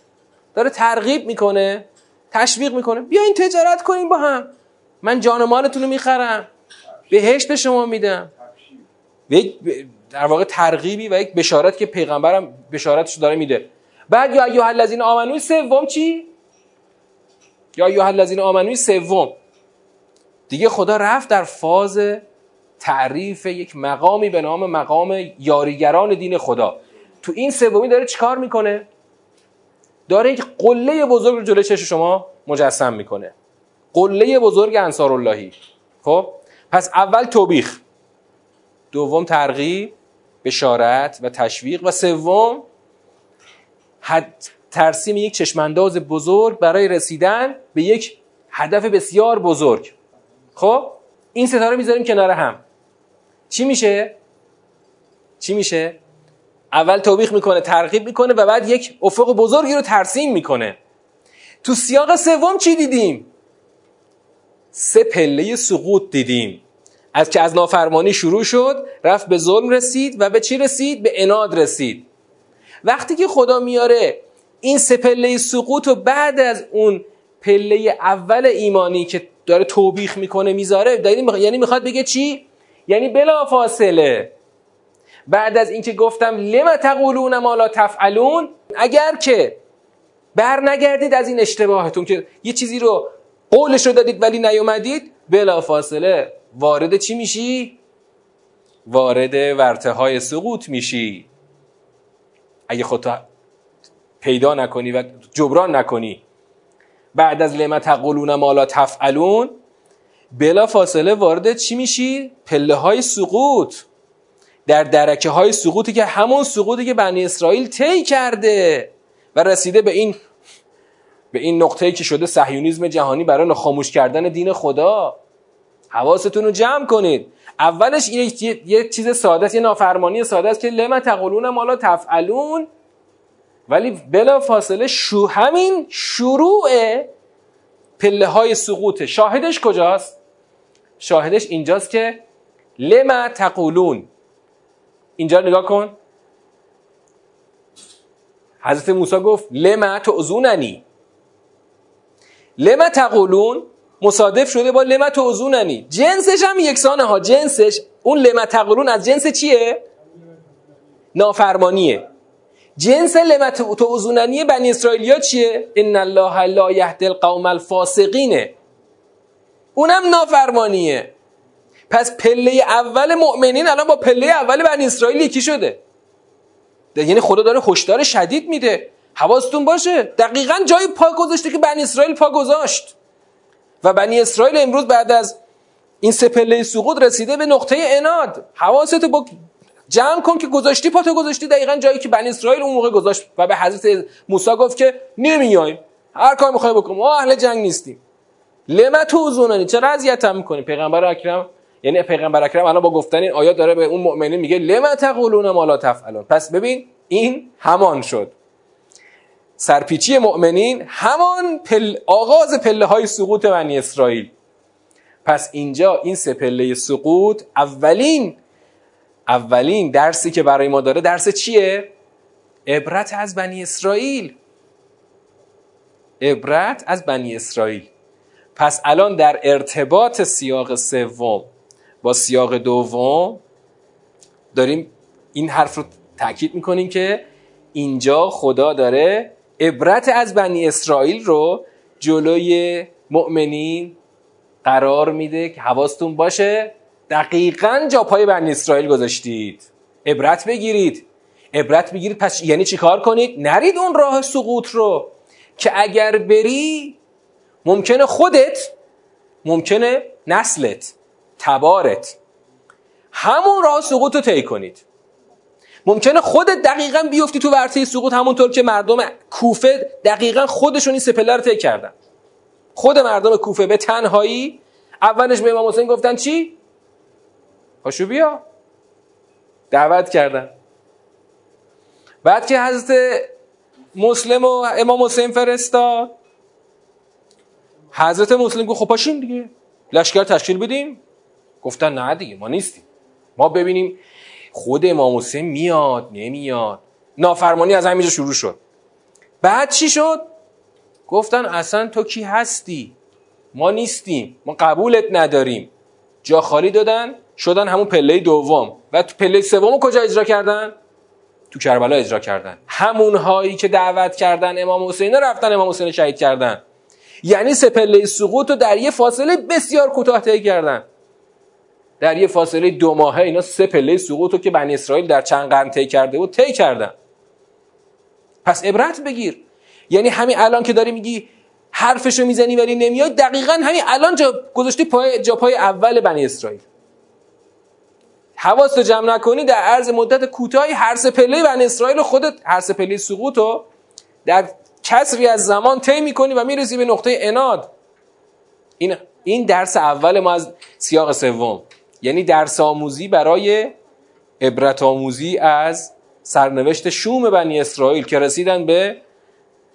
Speaker 1: داره ترغیب می‌کنه تشویق می‌کنه. بیاین تجارت کنیم با هم. من جان مالتون رو می‌خرم. بهشت به شما میدم. در واقع ترغیبی و یک بشارت که پیغمبرم بشارتش داره میده. بعد یا ایها الذین آمنوی سوم چی؟ یا ایها الذین آمنوی سوم. دیگه خدا رفت در فاز تعریف یک مقامی به نام مقام یاریگران دین خدا. تو این سومی داره چیکار می‌کنه؟ داره یک قله بزرگ رو جلوی چش شما مجسم می‌کنه. قله بزرگ انصار اللهی خب؟ پس اول توبیخ. دوم ترغیب بشارت و تشویق و سوم حد ترسیم یک چشمانداز بزرگ برای رسیدن به یک هدف بسیار بزرگ. خب؟ این ستاره می‌ذاریم کنار هم. چی میشه؟ چی میشه؟ اول توبیخ می‌کنه ترغیب می‌کنه و بعد یک افق بزرگی رو ترسیم می‌کنه. تو سیاق سوم چی دیدیم؟ سه پله سقوط دیدیم. از که از نافرمانی شروع شد رفت به ظلم رسید و به چی رسید؟ به اناد رسید. وقتی که خدا میاره این سه پله سقوط و بعد از اون پله اول ایمانی که داره توبیخ می‌کنه می‌ذاره یعنی می‌خواد بگه چی؟ یعنی بلا فاصله بعد از اینکه گفتم لما تقولون ما لا تفعلون اگر که بر نگردید از این اشتباهتون که یه چیزی رو قولش رو دادید ولی نیومدید بلا فاصله وارد چی میشی؟ وارد ورته های سقوط میشی اگه خودتو پیدا نکنی و جبران نکنی بعد از لما تقولون ما لا تفعلون بلا فاصله وارد چی میشی؟ پله های سقوط در درکه های سقوطی که همون سقوطی که بنی اسرائیل طی کرده و رسیده به این به این نقطه‌ای که شده صهیونیسم جهانی برای خاموش کردن دین خدا. حواستون رو جمع کنید. اولش یه, یه چیز ساده است یه نافرمانی ساده است که لما تقولون مالا تفعلون. ولی بلا فاصله شو همین شروع پله های سقوطه شاهدش کجاست؟ شاهدش اینجاست که لما تقولون. اینجا نگاه کن. حضرت موسی گفت لما تعزوننی لما تقولون؟ مصادف شده با لما تعزوننی جنسش هم یکسانه ها. جنسش اون لما تقولون از جنس چیه؟ نافرمانیه. جنس لما تعزوننی بنی اسرائیلیا چیه؟ ان الله لا یهدی القوم الفاسقینه اونم نافرمانیه. پس پله اول مؤمنین الان با پله اول بنی اسرائیل یکی شده. یعنی خدا داره هشدار شدید میده. حواستون باشه. دقیقا جای پا گذاشته که بنی اسرائیل پا گذاشت. و بنی اسرائیل امروز بعد از این سه پله سقوط رسیده به نقطه اناد حواستو با جمع کن که گذاشتی پاتو گذاشتی. دقیقا جایی که بنی اسرائیل اون موقع گذاشت و به حضرت موسی گفت که نمیایم. هر کار می‌خوای بکن. ما اهل جنگ نیستیم. لما تو چرا اذیتم می‌کنی؟ پیغمبر اکرم یعنی پیغمبر اکرم الان با گفتن این آیات داره به اون مؤمنین میگه لما تقولون ما لا تفعلون؟ پس ببین این همان شد. سرپیچی مؤمنین همان پل آغاز پله های سقوط بنی اسرائیل. پس اینجا این سه پله سقوط اولین اولین درسی که برای ما داره درس چیه؟ عبرت از بنی اسرائیل. عبرت از بنی اسرائیل. پس الان در ارتباط سیاق سوم با سیاق دوم داریم این حرف رو تاکید می‌کنیم که اینجا خدا داره عبرت از بنی اسرائیل رو جلوی مؤمنین قرار میده که حواستون باشه. دقیقا جا پای بنی اسرائیل گذاشتید. عبرت بگیرید. عبرت بگیرید. پس یعنی چیکار کنید؟ نرید اون راه سقوط رو که اگر بری ممکنه خودت ممکنه نسلت. تبارت همون راه سقوط رو طی کنید. ممکنه خودت دقیقا بیفتی تو ورطه سقوط همونطور که مردم کوفه دقیقا خودشون این سپله رو طی کردن. خود مردم کوفه به تنهایی اولش به امام حسین گفتن چی؟ پاشو بیا. دعوت کردن. بعد که حضرت مسلم و امام حسین فرستاد حضرت مسلم گفت خب پاشین دیگه. لشکر تشکیل بدیم. گفتن نه دیگه ما نیستیم. ما ببینیم خود امام حسین میاد نمیاد. نافرمانی از همینجا شروع شد. بعد چی شد؟ گفتن اصلا تو کی هستی؟ ما نیستیم. ما قبولت نداریم. جا خالی دادن شدن همون پله دوم. و تو پله سوم کجا اجرا کردن؟ تو کربلا اجرا کردن. همون هایی که دعوت کردن امام حسین رفتن امام حسین شهید کردن. یعنی سه پله سقوط رو در یه فاصله بسیار کوتاه طی کردن. در یه فاصله دو ماهه اینا سه پله سقوط رو که بنی اسرائیل در چند قرن طی کرده بود طی کردن. پس عبرت بگیر. یعنی همین الان که داری میگی حرفشو می‌زنی ولی نمیای دقیقا همین الان جا گذاشتی پای جا پای اول بنی اسرائیل. حواست جمع نکنی در عرض مدت کوتاهی هر سه پله بنی اسرائیل خودت هر سه پله سقوط رو در کسری از زمان طی می‌کنی و می‌رسی به نقطه اناد این این درس اول ما از سیاق سوم. یعنی درس آموزی برای عبرت آموزی از سرنوشت شوم بنی اسرائیل که رسیدن به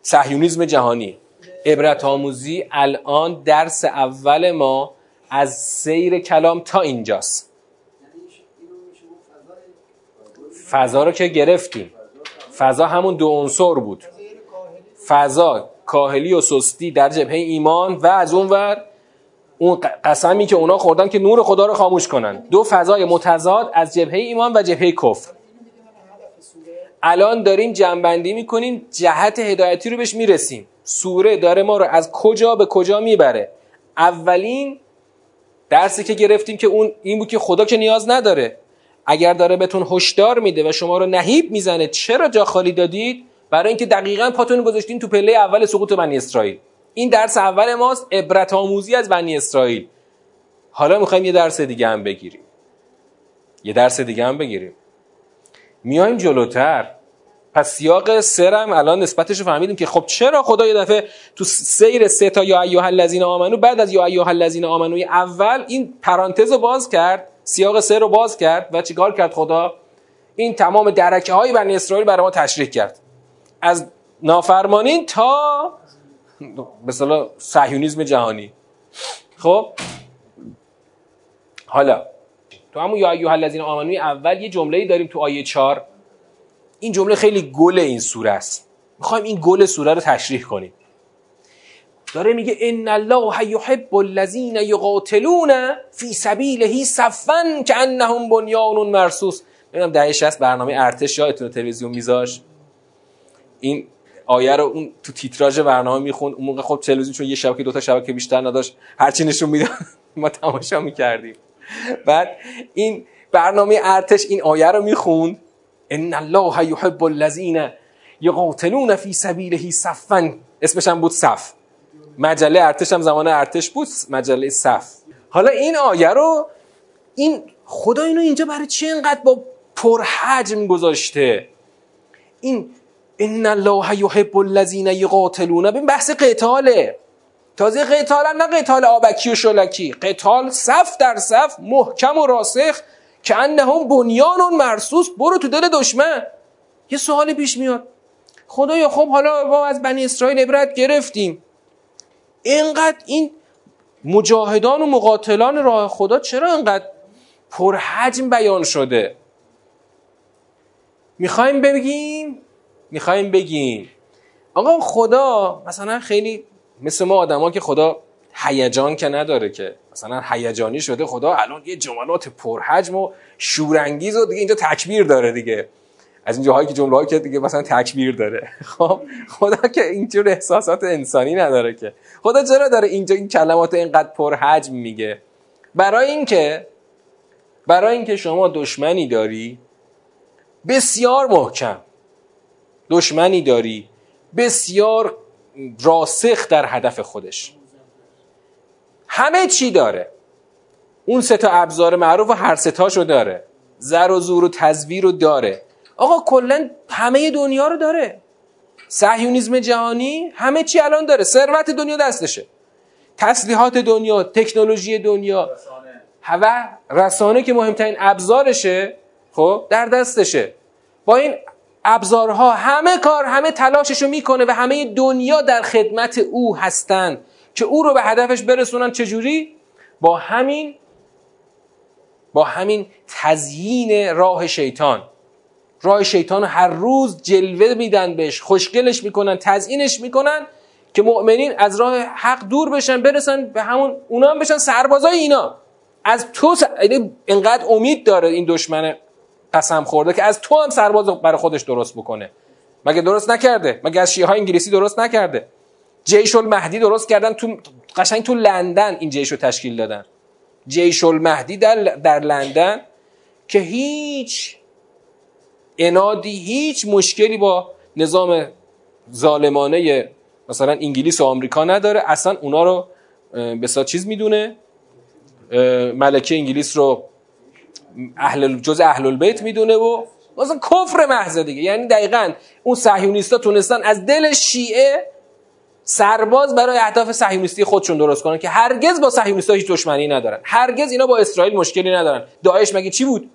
Speaker 1: صهیونیسم جهانی. عبرت آموزی الان درس اول ما از سیر کلام تا اینجاست. فضا رو که گرفتیم. فضا همون دو عنصر بود. فضا کاهلی و سستی در جبهه ایمان و از اون ور اون قسمی که اونا خوردن که نور خدا رو خاموش کنن. دو فضای متضاد از جبهه ایمان و جبهه کفر. الان داریم جنبندی می‌کنیم جهت هدایتی رو بهش می‌رسیم. سوره داره ما رو از کجا به کجا می‌بره. اولین درسی که گرفتیم که اون این بود که خدا که نیاز نداره. اگر داره بهتون هشدار میده و شما رو نهیب می‌زنه چرا جا خالی دادید؟ برای اینکه دقیقا پاتون گذاشتین تو پله اول سقوط بنی اسرائیل. این درس اول ماست عبرت آموزی از بنی اسرائیل. حالا می‌خوایم یه درس دیگه هم بگیریم. یه درس دیگه هم بگیریم. میایم جلوتر. پس سیاق سرم الان نسبتش رو فهمیدیم که خب چرا خدا یه دفعه تو سیر سه تا یا ایها الذین آمنو بعد از یا ایها الذین آمنو اول این پرانتز رو باز کرد سیاق سه رو باز کرد و چیکار کرد خدا؟ این تمام درکه های بنی اسرائیل برای ما تشریح کرد. از نافرمانین تا مثلا صهیونیسم جهانی. خب؟ حالا تو همون یا ایها الذین آمنو اول یه جمله‌ای داریم تو آیه 4 این جمله خیلی گل این سوره است. می‌خوایم این گل سوره رو تشریح کنیم. داره میگه ان الله یحب الذین یقاتلون فی سبیله صفا کانهم بنیان مرصوص. ببینم دهه 60 برنامه ارتش یادتونه تلویزیون میذاش. این آیه رو اون تو تیتراژ برنامه می‌خوند اون موقع خب تلویزیون چون یه شبکه دو تا شبکه بیشتر نداشت هرچی نشون می‌داد ما تماشا می‌کردیم. بعد این برنامه ارتش این آیه رو می‌خوند. ان الله یحب الذین یقاتلون فی سبیله صفا اسمش هم بود صف. مجله ارتش هم زمان ارتش بود مجله صف. حالا این آیه رو این خدا اینو اینجا برای چی اینقدر با پرحجم گذاشته؟ این ان الله یحب الذین یقاتلون به بحث قتاله تازه قتال نه قتال آبکی و شلکی قتال صف در صف محکم و راسخ که انهم بنیان مرسوس برو تو دل دشمن یه سوالی پیش میاد خدایا خب حالا ما از بنی اسرائیل عبرت گرفتیم اینقدر این مجاهدان و مقاتلان راه خدا چرا اینقدر پرحجم بیان شده می‌خوایم بگیم می‌خوایم بگیم. آقا خدا مثلا خیلی مثل ما آدما که خدا هیجان که نداره که مثلا هیجانی شده خدا الان یه جملات پرحجم و شورانگیز و دیگه اینجا تکبیر داره دیگه. از این جاهایی که جمله که دیگه مثلا تکبیر داره. خب خدا که اینجور احساسات انسانی نداره که. خدا چرا داره اینجا این کلمات اینقدر پرحجم میگه؟ برای اینکه برای اینکه شما دشمنی داری بسیار محکم. دشمنی داری. بسیار راسخ در هدف خودش. همه چی داره. اون سه تا ابزار معروف و هر سه تاشو داره. زر و زور و تزویر رو داره. آقا کلا همه دنیا رو داره. صهیونیسم جهانی همه چی الان داره. ثروت دنیا دستشه. تسلیحات دنیا تکنولوژی دنیا. و رسانه که مهمترین ابزارشه خب در دستشه. با این ابزارها همه کار همه تلاششو می‌کنه و همه دنیا در خدمت او هستن که او رو به هدفش برسونن. چجوری؟ با همین با همین تزیین راه شیطان. راه شیطان هر روز جلوه میدن بهش خوشگلش می‌کنن تزیینش می‌کنن که مؤمنین از راه حق دور بشن برسن به همون اونا هم بشن سربازای اینا. از تو س... یعنی انقدر امید داره این دشمن قسم خورده که از تو هم سرباز برای خودش درست بکنه. مگه درست نکرده؟ مگه از شیعه انگلیسی درست نکرده؟ جیش المهدی درست کردن تو قشنگ تو لندن این جیش رو تشکیل دادن. جیش المهدی در, در لندن که هیچ انادی هیچ مشکلی با نظام ظالمانه مثلا انگلیس و آمریکا نداره. اصلا اونا رو به چیز می‌دونه. ملکه انگلیس رو اهل جز اهل البیت می‌دونه و مثلا کفر محض دیگه. یعنی دقیقا اون صهیونیستا تونستن از دل شیعه سرباز برای اهداف صهیونیستی خودشون درست کنن که هرگز با صهیونیستا هیچ دشمنی ندارن. هرگز اینا با اسرائیل مشکلی ندارن. داعش مگه چی بود؟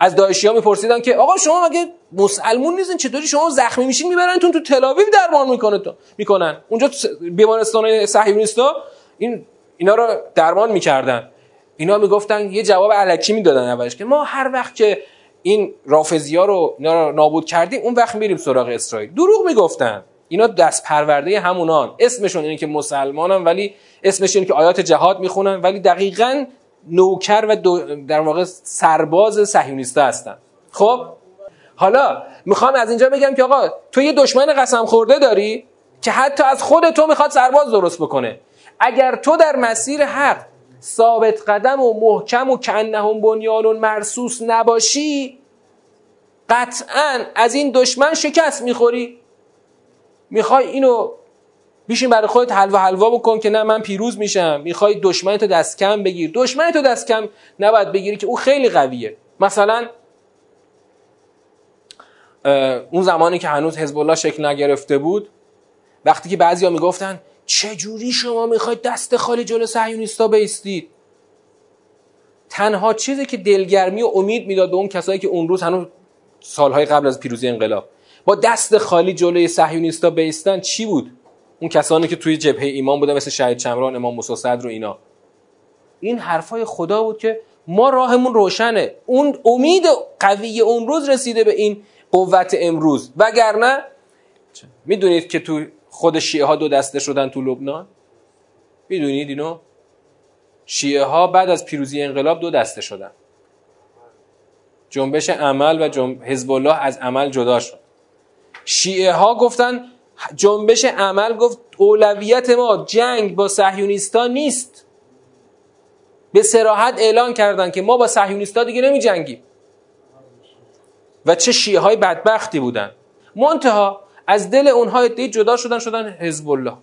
Speaker 1: از داعشی ها میپرسیدن که آقا شما مگه مسلمون نیستین؟ چطوری شما زخمی میشین؟ میبرنتون تو تل آویو درمان می‌کنه تو می‌کنن. اونجا بیمارستان صهیونیستا این اینا رو درمان می‌کردن. اینا می‌گفتن یه جواب علکی می‌دادن اولش که ما هر وقت که این رافضی ها رو نابود کردیم اون وقت میریم سراغ اسرائیل. دروغ می‌گفتن. اینا دست پرورده همونان. اسمشون اینه که مسلمانن ولی اسمش اینه که آیات جهاد می‌خونن ولی دقیقا نوکر و در واقع سرباز صهیونیستا هستن. خب؟ حالا می‌خوام از اینجا بگم که آقا تو یه دشمن قسم خورده داری که حتی از خود تو می‌خواد سرباز درست بکنه. اگر تو در مسیر حق ثابت قدم و محکم و کنهم بنیان مرسوس نباشی قطعا از این دشمن شکست می‌خوری. می‌خوای اینو بیشین برای خودت حلوا حلوا بکن که نه من پیروز میشم. می‌خوای دشمن تو دست کم بگیر. دشمن تو دست کم نباید بگیری که او خیلی قویه. مثلا اون زمانی که هنوز حزب الله شکل نگرفته بود وقتی که بعضیا می‌گفتن چجوری شما می‌خواید دست خالی جلو صهیونیستا بیستید؟ تنها چیزی که دلگرمی و امید می‌داد به اون کسایی که اون روز هنوز سالهای قبل از پیروزی انقلاب با دست خالی جلوی صهیونیستا بیستن چی بود؟ اون کسانی که توی جبهه ایمان بودن مثل شهید چمران امام موسی صدر و اینا. این حرفای خدا بود که ما راهمون روشنه. اون امید قوی اون روز رسیده به این قوت امروز. وگرنه می‌دونید که تو خود شیعه ها دو دسته شدن تو لبنان؟ می‌دونید اینو؟ شیعه ها بعد از پیروزی انقلاب دو دسته شدن. جنبش عمل و جنب... حزب الله از عمل جدا شد. شیعه ها گفتن جنبش عمل گفت اولویت ما جنگ با صهیونیستا نیست. به سراحت اعلان کردن که ما با صهیونیستا دیگه نمی جنگیم و چه شیعه های بدبختی بودن. منتها از دل اونها دی جدا شدن شدن حزب الله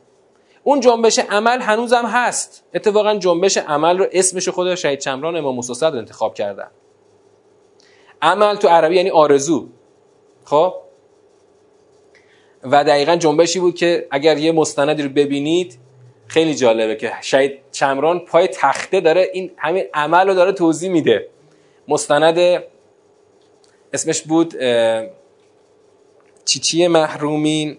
Speaker 1: اون جنبش عمل هنوزم هست. اتفاقا جنبش عمل رو اسمش خود شهید چمران امام موسی صدر انتخاب کردن. عمل تو عربی یعنی آرزو. خب؟ و دقیقا جنبشی بود که اگر یه مستندی رو ببینید خیلی جالبه که شهید چمران پای تخته داره این همین عمل رو داره توضیح میده. مستند اسمش بود چیچی محرومین؟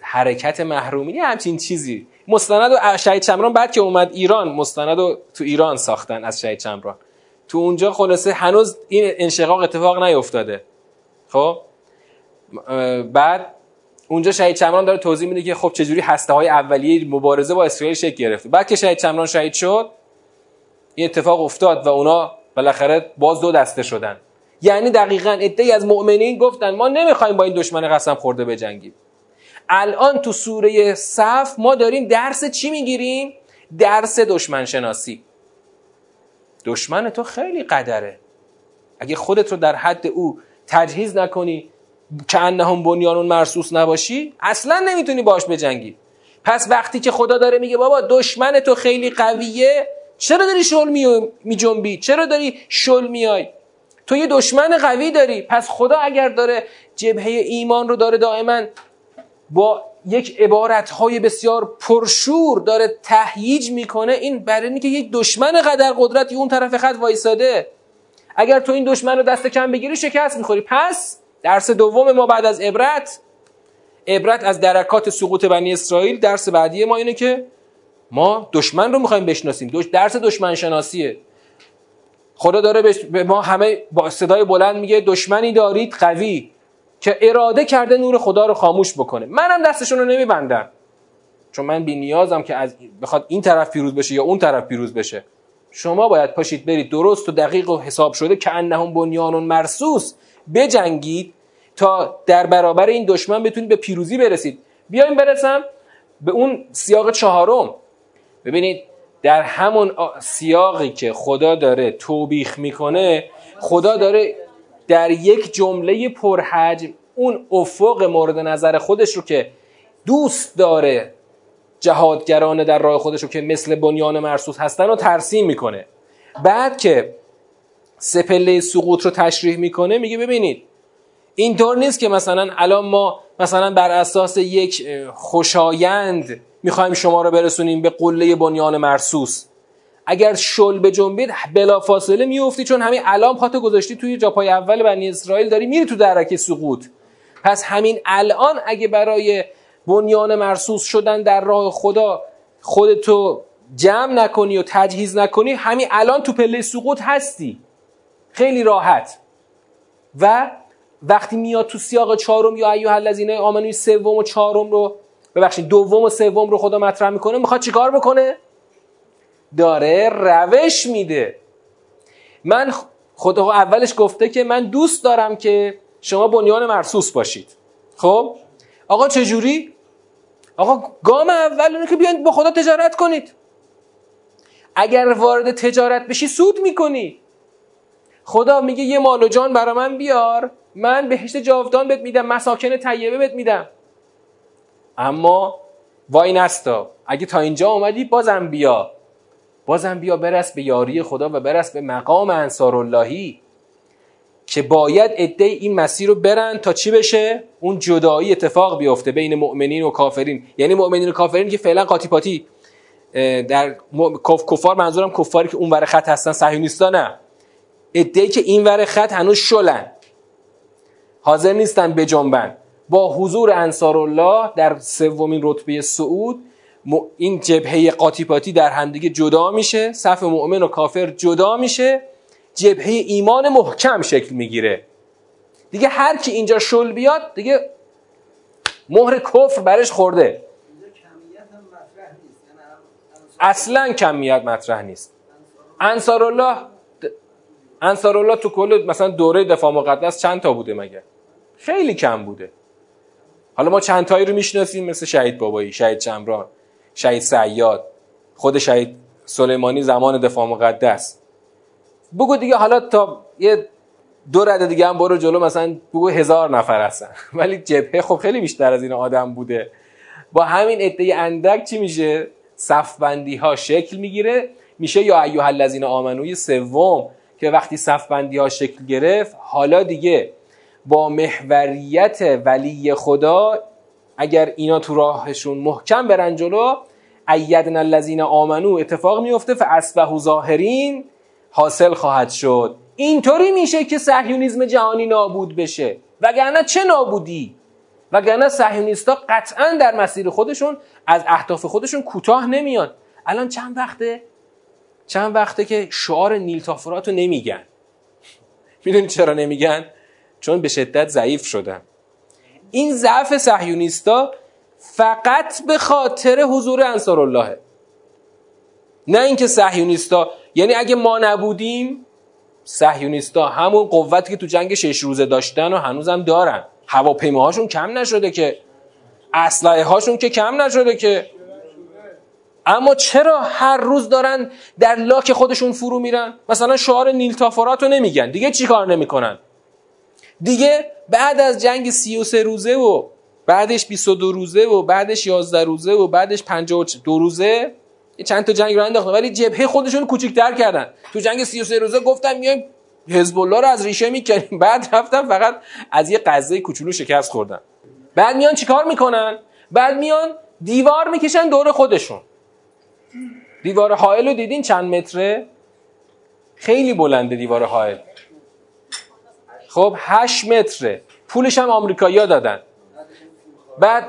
Speaker 1: حرکت محرومین یه همچین چیزی. مستند و شهید چمران بعد که اومد ایران مستند رو تو ایران ساختن از شهید چمران تو اونجا خلاصه هنوز این انشقاق اتفاق نیفتاده خب؟ بعد اونجا شهید چمران داره توضیح میده که خب چجوری هسته های اولیه مبارزه با اسرائیل شکل گرفته بعد که شهید چمران شهید شد این اتفاق افتاد و اونا بالاخره باز دو دسته شدن. یعنی دقیقا ادهی از مؤمنین گفتن ما نمی‌خوایم با این دشمن قسم خورده بجنگیم. الان تو سوره صف ما داریم درس چی می‌گیریم؟ درس دشمن شناسی دشمن تو خیلی قدره. اگه خودت رو در حد او تجهیز نکنی که انهم بنیانون مرسوس نباشی اصلا نمی‌تونی باش بجنگی. پس وقتی که خدا داره میگه بابا دشمن تو خیلی قویه چرا داری شل می جنبی چرا داری شل میای؟ تو یه دشمن قوی داری. پس خدا اگر داره جبهه ایمان رو داره دائما با یک عبارت های بسیار پرشور داره تهییج می‌کنه این برای که یک دشمن قدر قدرتی اون طرف خط وایساده. اگر تو این دشمن رو دست کم بگیری شکست می‌خوری. پس درس دوم ما بعد از عبرت عبرت از درکات سقوط بنی اسرائیل. درس بعدی ما اینه که ما دشمن رو می‌خوایم بشناسیم. درس دشمن شناسیه خدا داره به ما همه با صدای بلند میگه دشمنی دارید قوی. که اراده کرده نور خدا رو خاموش بکنه. منم دستشون رو نمیبندم. چون من بی نیازم که از بخواد این طرف پیروز بشه یا اون طرف پیروز بشه. شما باید پاشید برید درست و دقیق و حساب شده که انهم بنیانون مرسوس بجنگید تا در برابر این دشمن بتونید به پیروزی برسید. بیایم برسم به اون سیاق چهارم. ببینید در همون سیاقی که خدا داره توبیخ می‌کنه خدا داره در یک جمله پرحجم اون افق مورد نظر خودش رو که دوست داره جهادگران در راه خودش رو که مثل بنیان مرسوس هستن رو ترسیم می‌کنه. بعد که سپله سقوط رو تشریح می‌کنه میگه ببینید اینطور نیست که مثلا الان ما مثلا بر اساس یک خوشایند می‌خوایم شما رو برسونیم به قله بنیان مرسوس. اگر شل به جنبید بلا فاصله میفتی چون همین الان پاتو گذاشتی توی جاپای اول بنی اسرائیل داری میری تو درک سقوط. پس همین الان اگه برای بنیان مرسوس شدن در راه خدا خودتو جمع نکنی و تجهیز نکنی همین الان تو پله سقوط هستی. خیلی راحت. و وقتی میاد تو سیاق چهارم یا ایها الذین آمنو سوم و چهارم رو ببخشید دوم و سوم رو خدا مطرح می‌کنه می‌خواد چیکار بکنه؟ داره روش میده. من خدا اولش گفته که من دوست دارم که شما بنیان مرسوس باشید. خب؟ آقا چجوری؟ آقا گام اول اونه که بیاین با خدا تجارت کنید. اگر وارد تجارت بشی سود می‌کنی. خدا میگه یه مال و جان برا من بیار. من بهشت جاودان بهت میدم مساکن طیبه بهت میدم. اما وای نستا اگه تا اینجا اومدی بازم بیا. بازم بیا برس به یاری خدا و برس به مقام انصار اللهی که باید عده این مسیر رو برن تا چی بشه؟ اون جدایی اتفاق بیفته بین مؤمنین و کافرین. یعنی مؤمنین و کافرین که فعلا قاطی پاتی در کفار منظورم کفاری که اون ور خط هستن صهیونیستا نه. ادعی که این ور خط هنوز شلن. حاضر نیستن به جنبن با حضور انصار الله در سومین رتبه سعود این جبهه قاطیپاتی در همدیگه جدا میشه صف مؤمن و کافر جدا میشه جبهه ایمان محکم شکل می‌گیره. دیگه هر کی اینجا شل بیاد دیگه مهر کفر برش خورده. اصلا کمیت مطرح نیست. انصار الله انصار الله تو کل مثلا دوره دفاع مقدس چند تا بوده مگه؟ خیلی کم بوده. حالا ما چند تایی رو می‌شناسیم مثل شهید بابایی شهید چمران شهید سیاد خود شهید سلیمانی زمان دفاع مقدس. بگو دیگه حالا تا یه دو رده دیگه هم برو جلو مثلا بگو هزار نفر هستن. ولی جبهه خب خیلی بیشتر از این آدم بوده. با همین عده اندک چی میشه؟ صفبندی ها شکل می‌گیره. میشه یا ایها الذین آمنوی سوم که وقتی صفبندی ها شکل گرفت حالا دیگه با محوریت ولی خدا اگر اینا تو راهشون محکم برن جلو ایدن الذین آمنو اتفاق میفته فاصبحوا ظاهرین حاصل خواهد شد. اینطوری میشه که صهیونیسم جهانی نابود بشه. وگرنه چه نابودی؟ وگرنه صهیونیستا قطعا در مسیر خودشون از اهداف خودشون کوتاه نمیان. الان چند وقته؟ چند وقته که شعار نیل رو نمیگن. می‌دونی چرا نمیگن؟ چون به شدت ضعیف شدن. این ضعف صهیونیستا فقط به خاطر حضور انصار اللهه نه اینکه صهیونیستا یعنی اگه ما نبودیم صهیونیستا همون قوتی که تو جنگ شش روزه داشتن و هنوزم دارن. هواپیماهاشون کم نشده که اسلحه هاشون که کم نشده که. اما چرا هر روز دارن در لاک خودشون فرو میرن؟ مثلا شعار نیل تافورات رو نمیگن. دیگه چی کار نمی‌کنن؟ دیگه بعد از جنگ 33 روزه و بعدش 22 روزه و بعدش 11 روزه و بعدش 52 روزه چند تا جنگ رو انداختن ولی جبهه خودشون کوچیک‌تر کردن. تو جنگ 33 روزه گفتم میایم حزب الله رو از ریشه می‌کنیم بعد رفتم فقط از یه قضیه کوچولو شکست خوردن. بعد میان چیکار می‌کنن؟ بعد میان دیوار می‌کشن دور خودشون. دیوار حائل رو دیدین چند متره؟ خیلی بلنده دیوار حائل. خب 8 متره. پولش هم آمریکایی‌ها دادن. بعد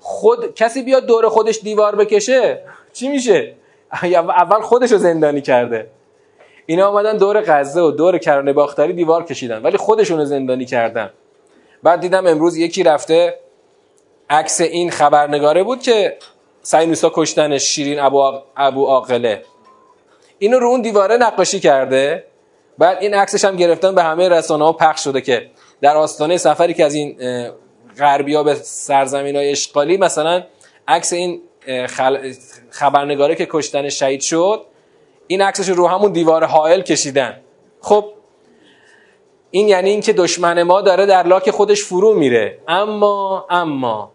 Speaker 1: خود کسی بیاد دور خودش دیوار بکشه؟ چی میشه؟ اول خودش رو زندانی کرده. اینا آمدن دور غزه و دور کرانه باختری دیوار کشیدن ولی خودشون رو زندانی کردن. بعد دیدم امروز یکی رفته عکس این خبرنگاره بود که سینوسا کشتن شیرین ابو, ابو آقله اینو رو اون دیواره نقاشی کرده. بعد این عکسش هم گرفتن به همه رسانه ها پخش شده که در آستانه سفری که از این غربی به سرزمین های اشغالی مثلا عکس این خبرنگاره که کشتن شهید شد این عکسش رو همون دیوار حائل کشیدن. خب این یعنی اینکه دشمن ما داره در لاک خودش فرو میره. اما اما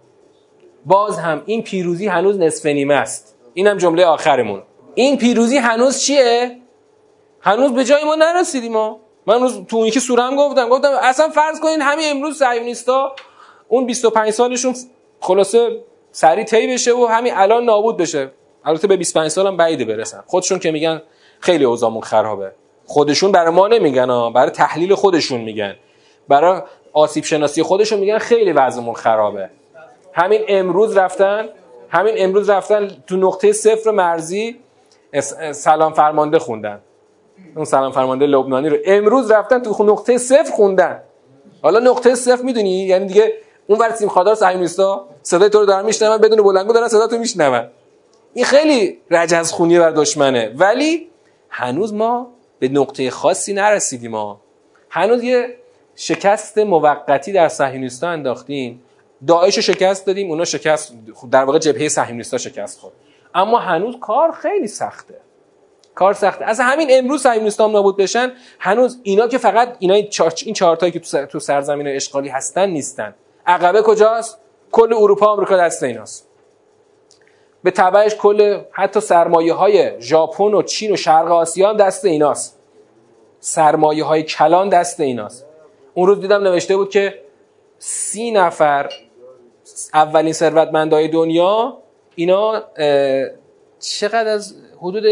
Speaker 1: باز هم این پیروزی هنوز نصف نیمه است. اینم جمله آخرمون. این پیروزی هنوز چیه؟ هنوز به جای ما نرسیدیم ما من روز تو اون که سورم گفتم. گفتم اصلا فرض کنین همین امروز صهیونیستا اون 25 سالشون خلاصه سری طی بشه و همین الان نابود بشه. البته به 25 سالم بعیده برسن خودشون که میگن خیلی اوضاعمون خرابه. خودشون برای ما نمیگن برای تحلیل خودشون میگن. برای آسیب شناسی خودشون میگن خیلی وضعمون خرابه. همین امروز رفتن همین امروز رفتن تو نقطه صفر مرزی سلام فرمانده خوندن. اون سلام فرمانده لبنانی رو. امروز رفتن تو نقطه صفر خوندن. حالا نقطه صفر می‌دونی؟ یعنی دیگه اون ور تیم خادار صهیونیستا صدای تو رو دارن میشنون بدون بلنگو دارن صدا تو میشنون. این خیلی رجز خونی بر دشمنه. ولی هنوز ما به نقطه خاصی نرسیدیم ما هنوز یه شکست موقتی در صهیونیستا انداختیم. داعش رو شکست دادیم اونا شکست در واقع جبهه صهیونیستا شکست خورد. اما هنوز کار خیلی سخته. کار سخته. از همین امروز صهیونیستا هم نابود بشن هنوز اینا که فقط اینا این چهار تایی که تو سرزمین اشغالی هستن نیستن. عقبه کجاست؟ کل اروپا آمریکا دست ایناست. به تبعش کل حتی سرمایه های ژاپن و چین و شرق آسیا هم دست ایناست. سرمایه های کلان دست ایناست. اون روز دیدم نوشته بود که سی نفر اولین ثروتمندای دنیا اینا چقدر از حدود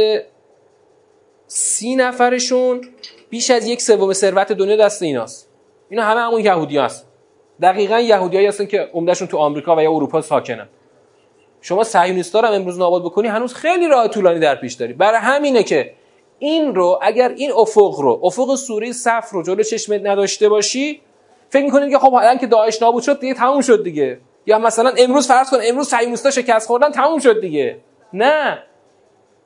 Speaker 1: سی نفرشون بیش از یک سوم ثروت دنیا دست ایناست. اینا همه همون یهودی هست. دقیقا یهودیایی هستن که عمدهشون تو آمریکا و یا اروپا ساکنن. شما صهیونیستا رو امروز نابود بکنی هنوز خیلی راه طولانی در پیش داری. برای همینه که این رو اگر این افق رو افق سوری صفر رو جلو چشمت نداشته باشی فکر می‌کنید که خب الان که داعش نابود شد دیگه تموم شد دیگه. یا مثلا امروز فرض کن امروز صهیونیستا شکست خوردن تموم شد دیگه. نه.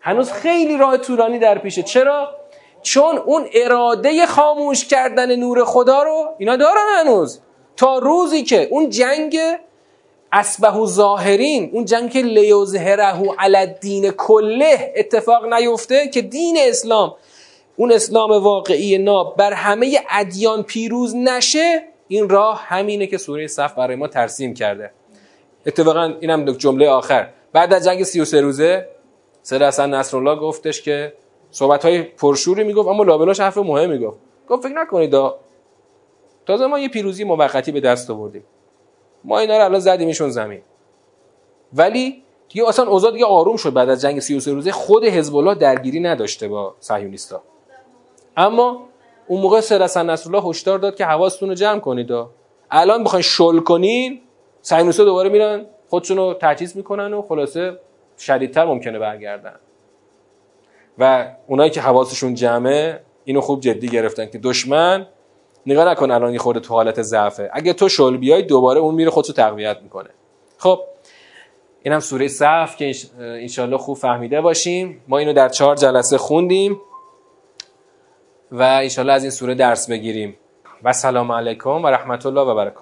Speaker 1: هنوز خیلی راه طولانی در پیشه. چرا؟ چون اون اراده خاموش کردن نور خدا رو اینا دارن هنوز. تا روزی که اون جنگ اسبه ظاهرین اون جنگ که لیوزهره علی دین کله اتفاق نیفته که دین اسلام اون اسلام واقعی ناب بر همه ادیان پیروز نشه این راه همینه که سوره صف برای ما ترسیم کرده. اتفاقا اینم جمله آخر. بعد از جنگ 33 روزه سید حسن نصرالله گفتش که صحبت های پرشوری می‌گفت اما لابلاش حرف مهم می‌گفت گفت فکر نکنید تازه ما یه پیروزی موقتی به دست آوردیم. ما اینا رو الان زدیمشون زمین. ولی دیگه اصلا اوضاع دیگه آروم شد بعد از جنگ 33 روزه. خود حزب الله درگیری نداشته با صهیونیستا. اما اون موقع سید حسن نصرالله هشدار داد که حواستون رو جمع کنید الان بخواین شل کنین صهیونیستا دوباره میرن خودشون رو تجهیز می‌کنن و خلاصه شدیدتر ممکنه برگردن. و اونایی که حواسشون جمعه اینو خوب جدی گرفتن که دشمن نگاه نکن الان خورده تو حالت ضعفه. اگه تو شل بیای دوباره اون میره خودتو تقویت می‌کنه. خب اینم سوره صف که انشالله خوب فهمیده باشیم. ما اینو در چهار جلسه خوندیم و انشالله از این سوره درس بگیریم. و سلام علیکم و رحمت الله و برکات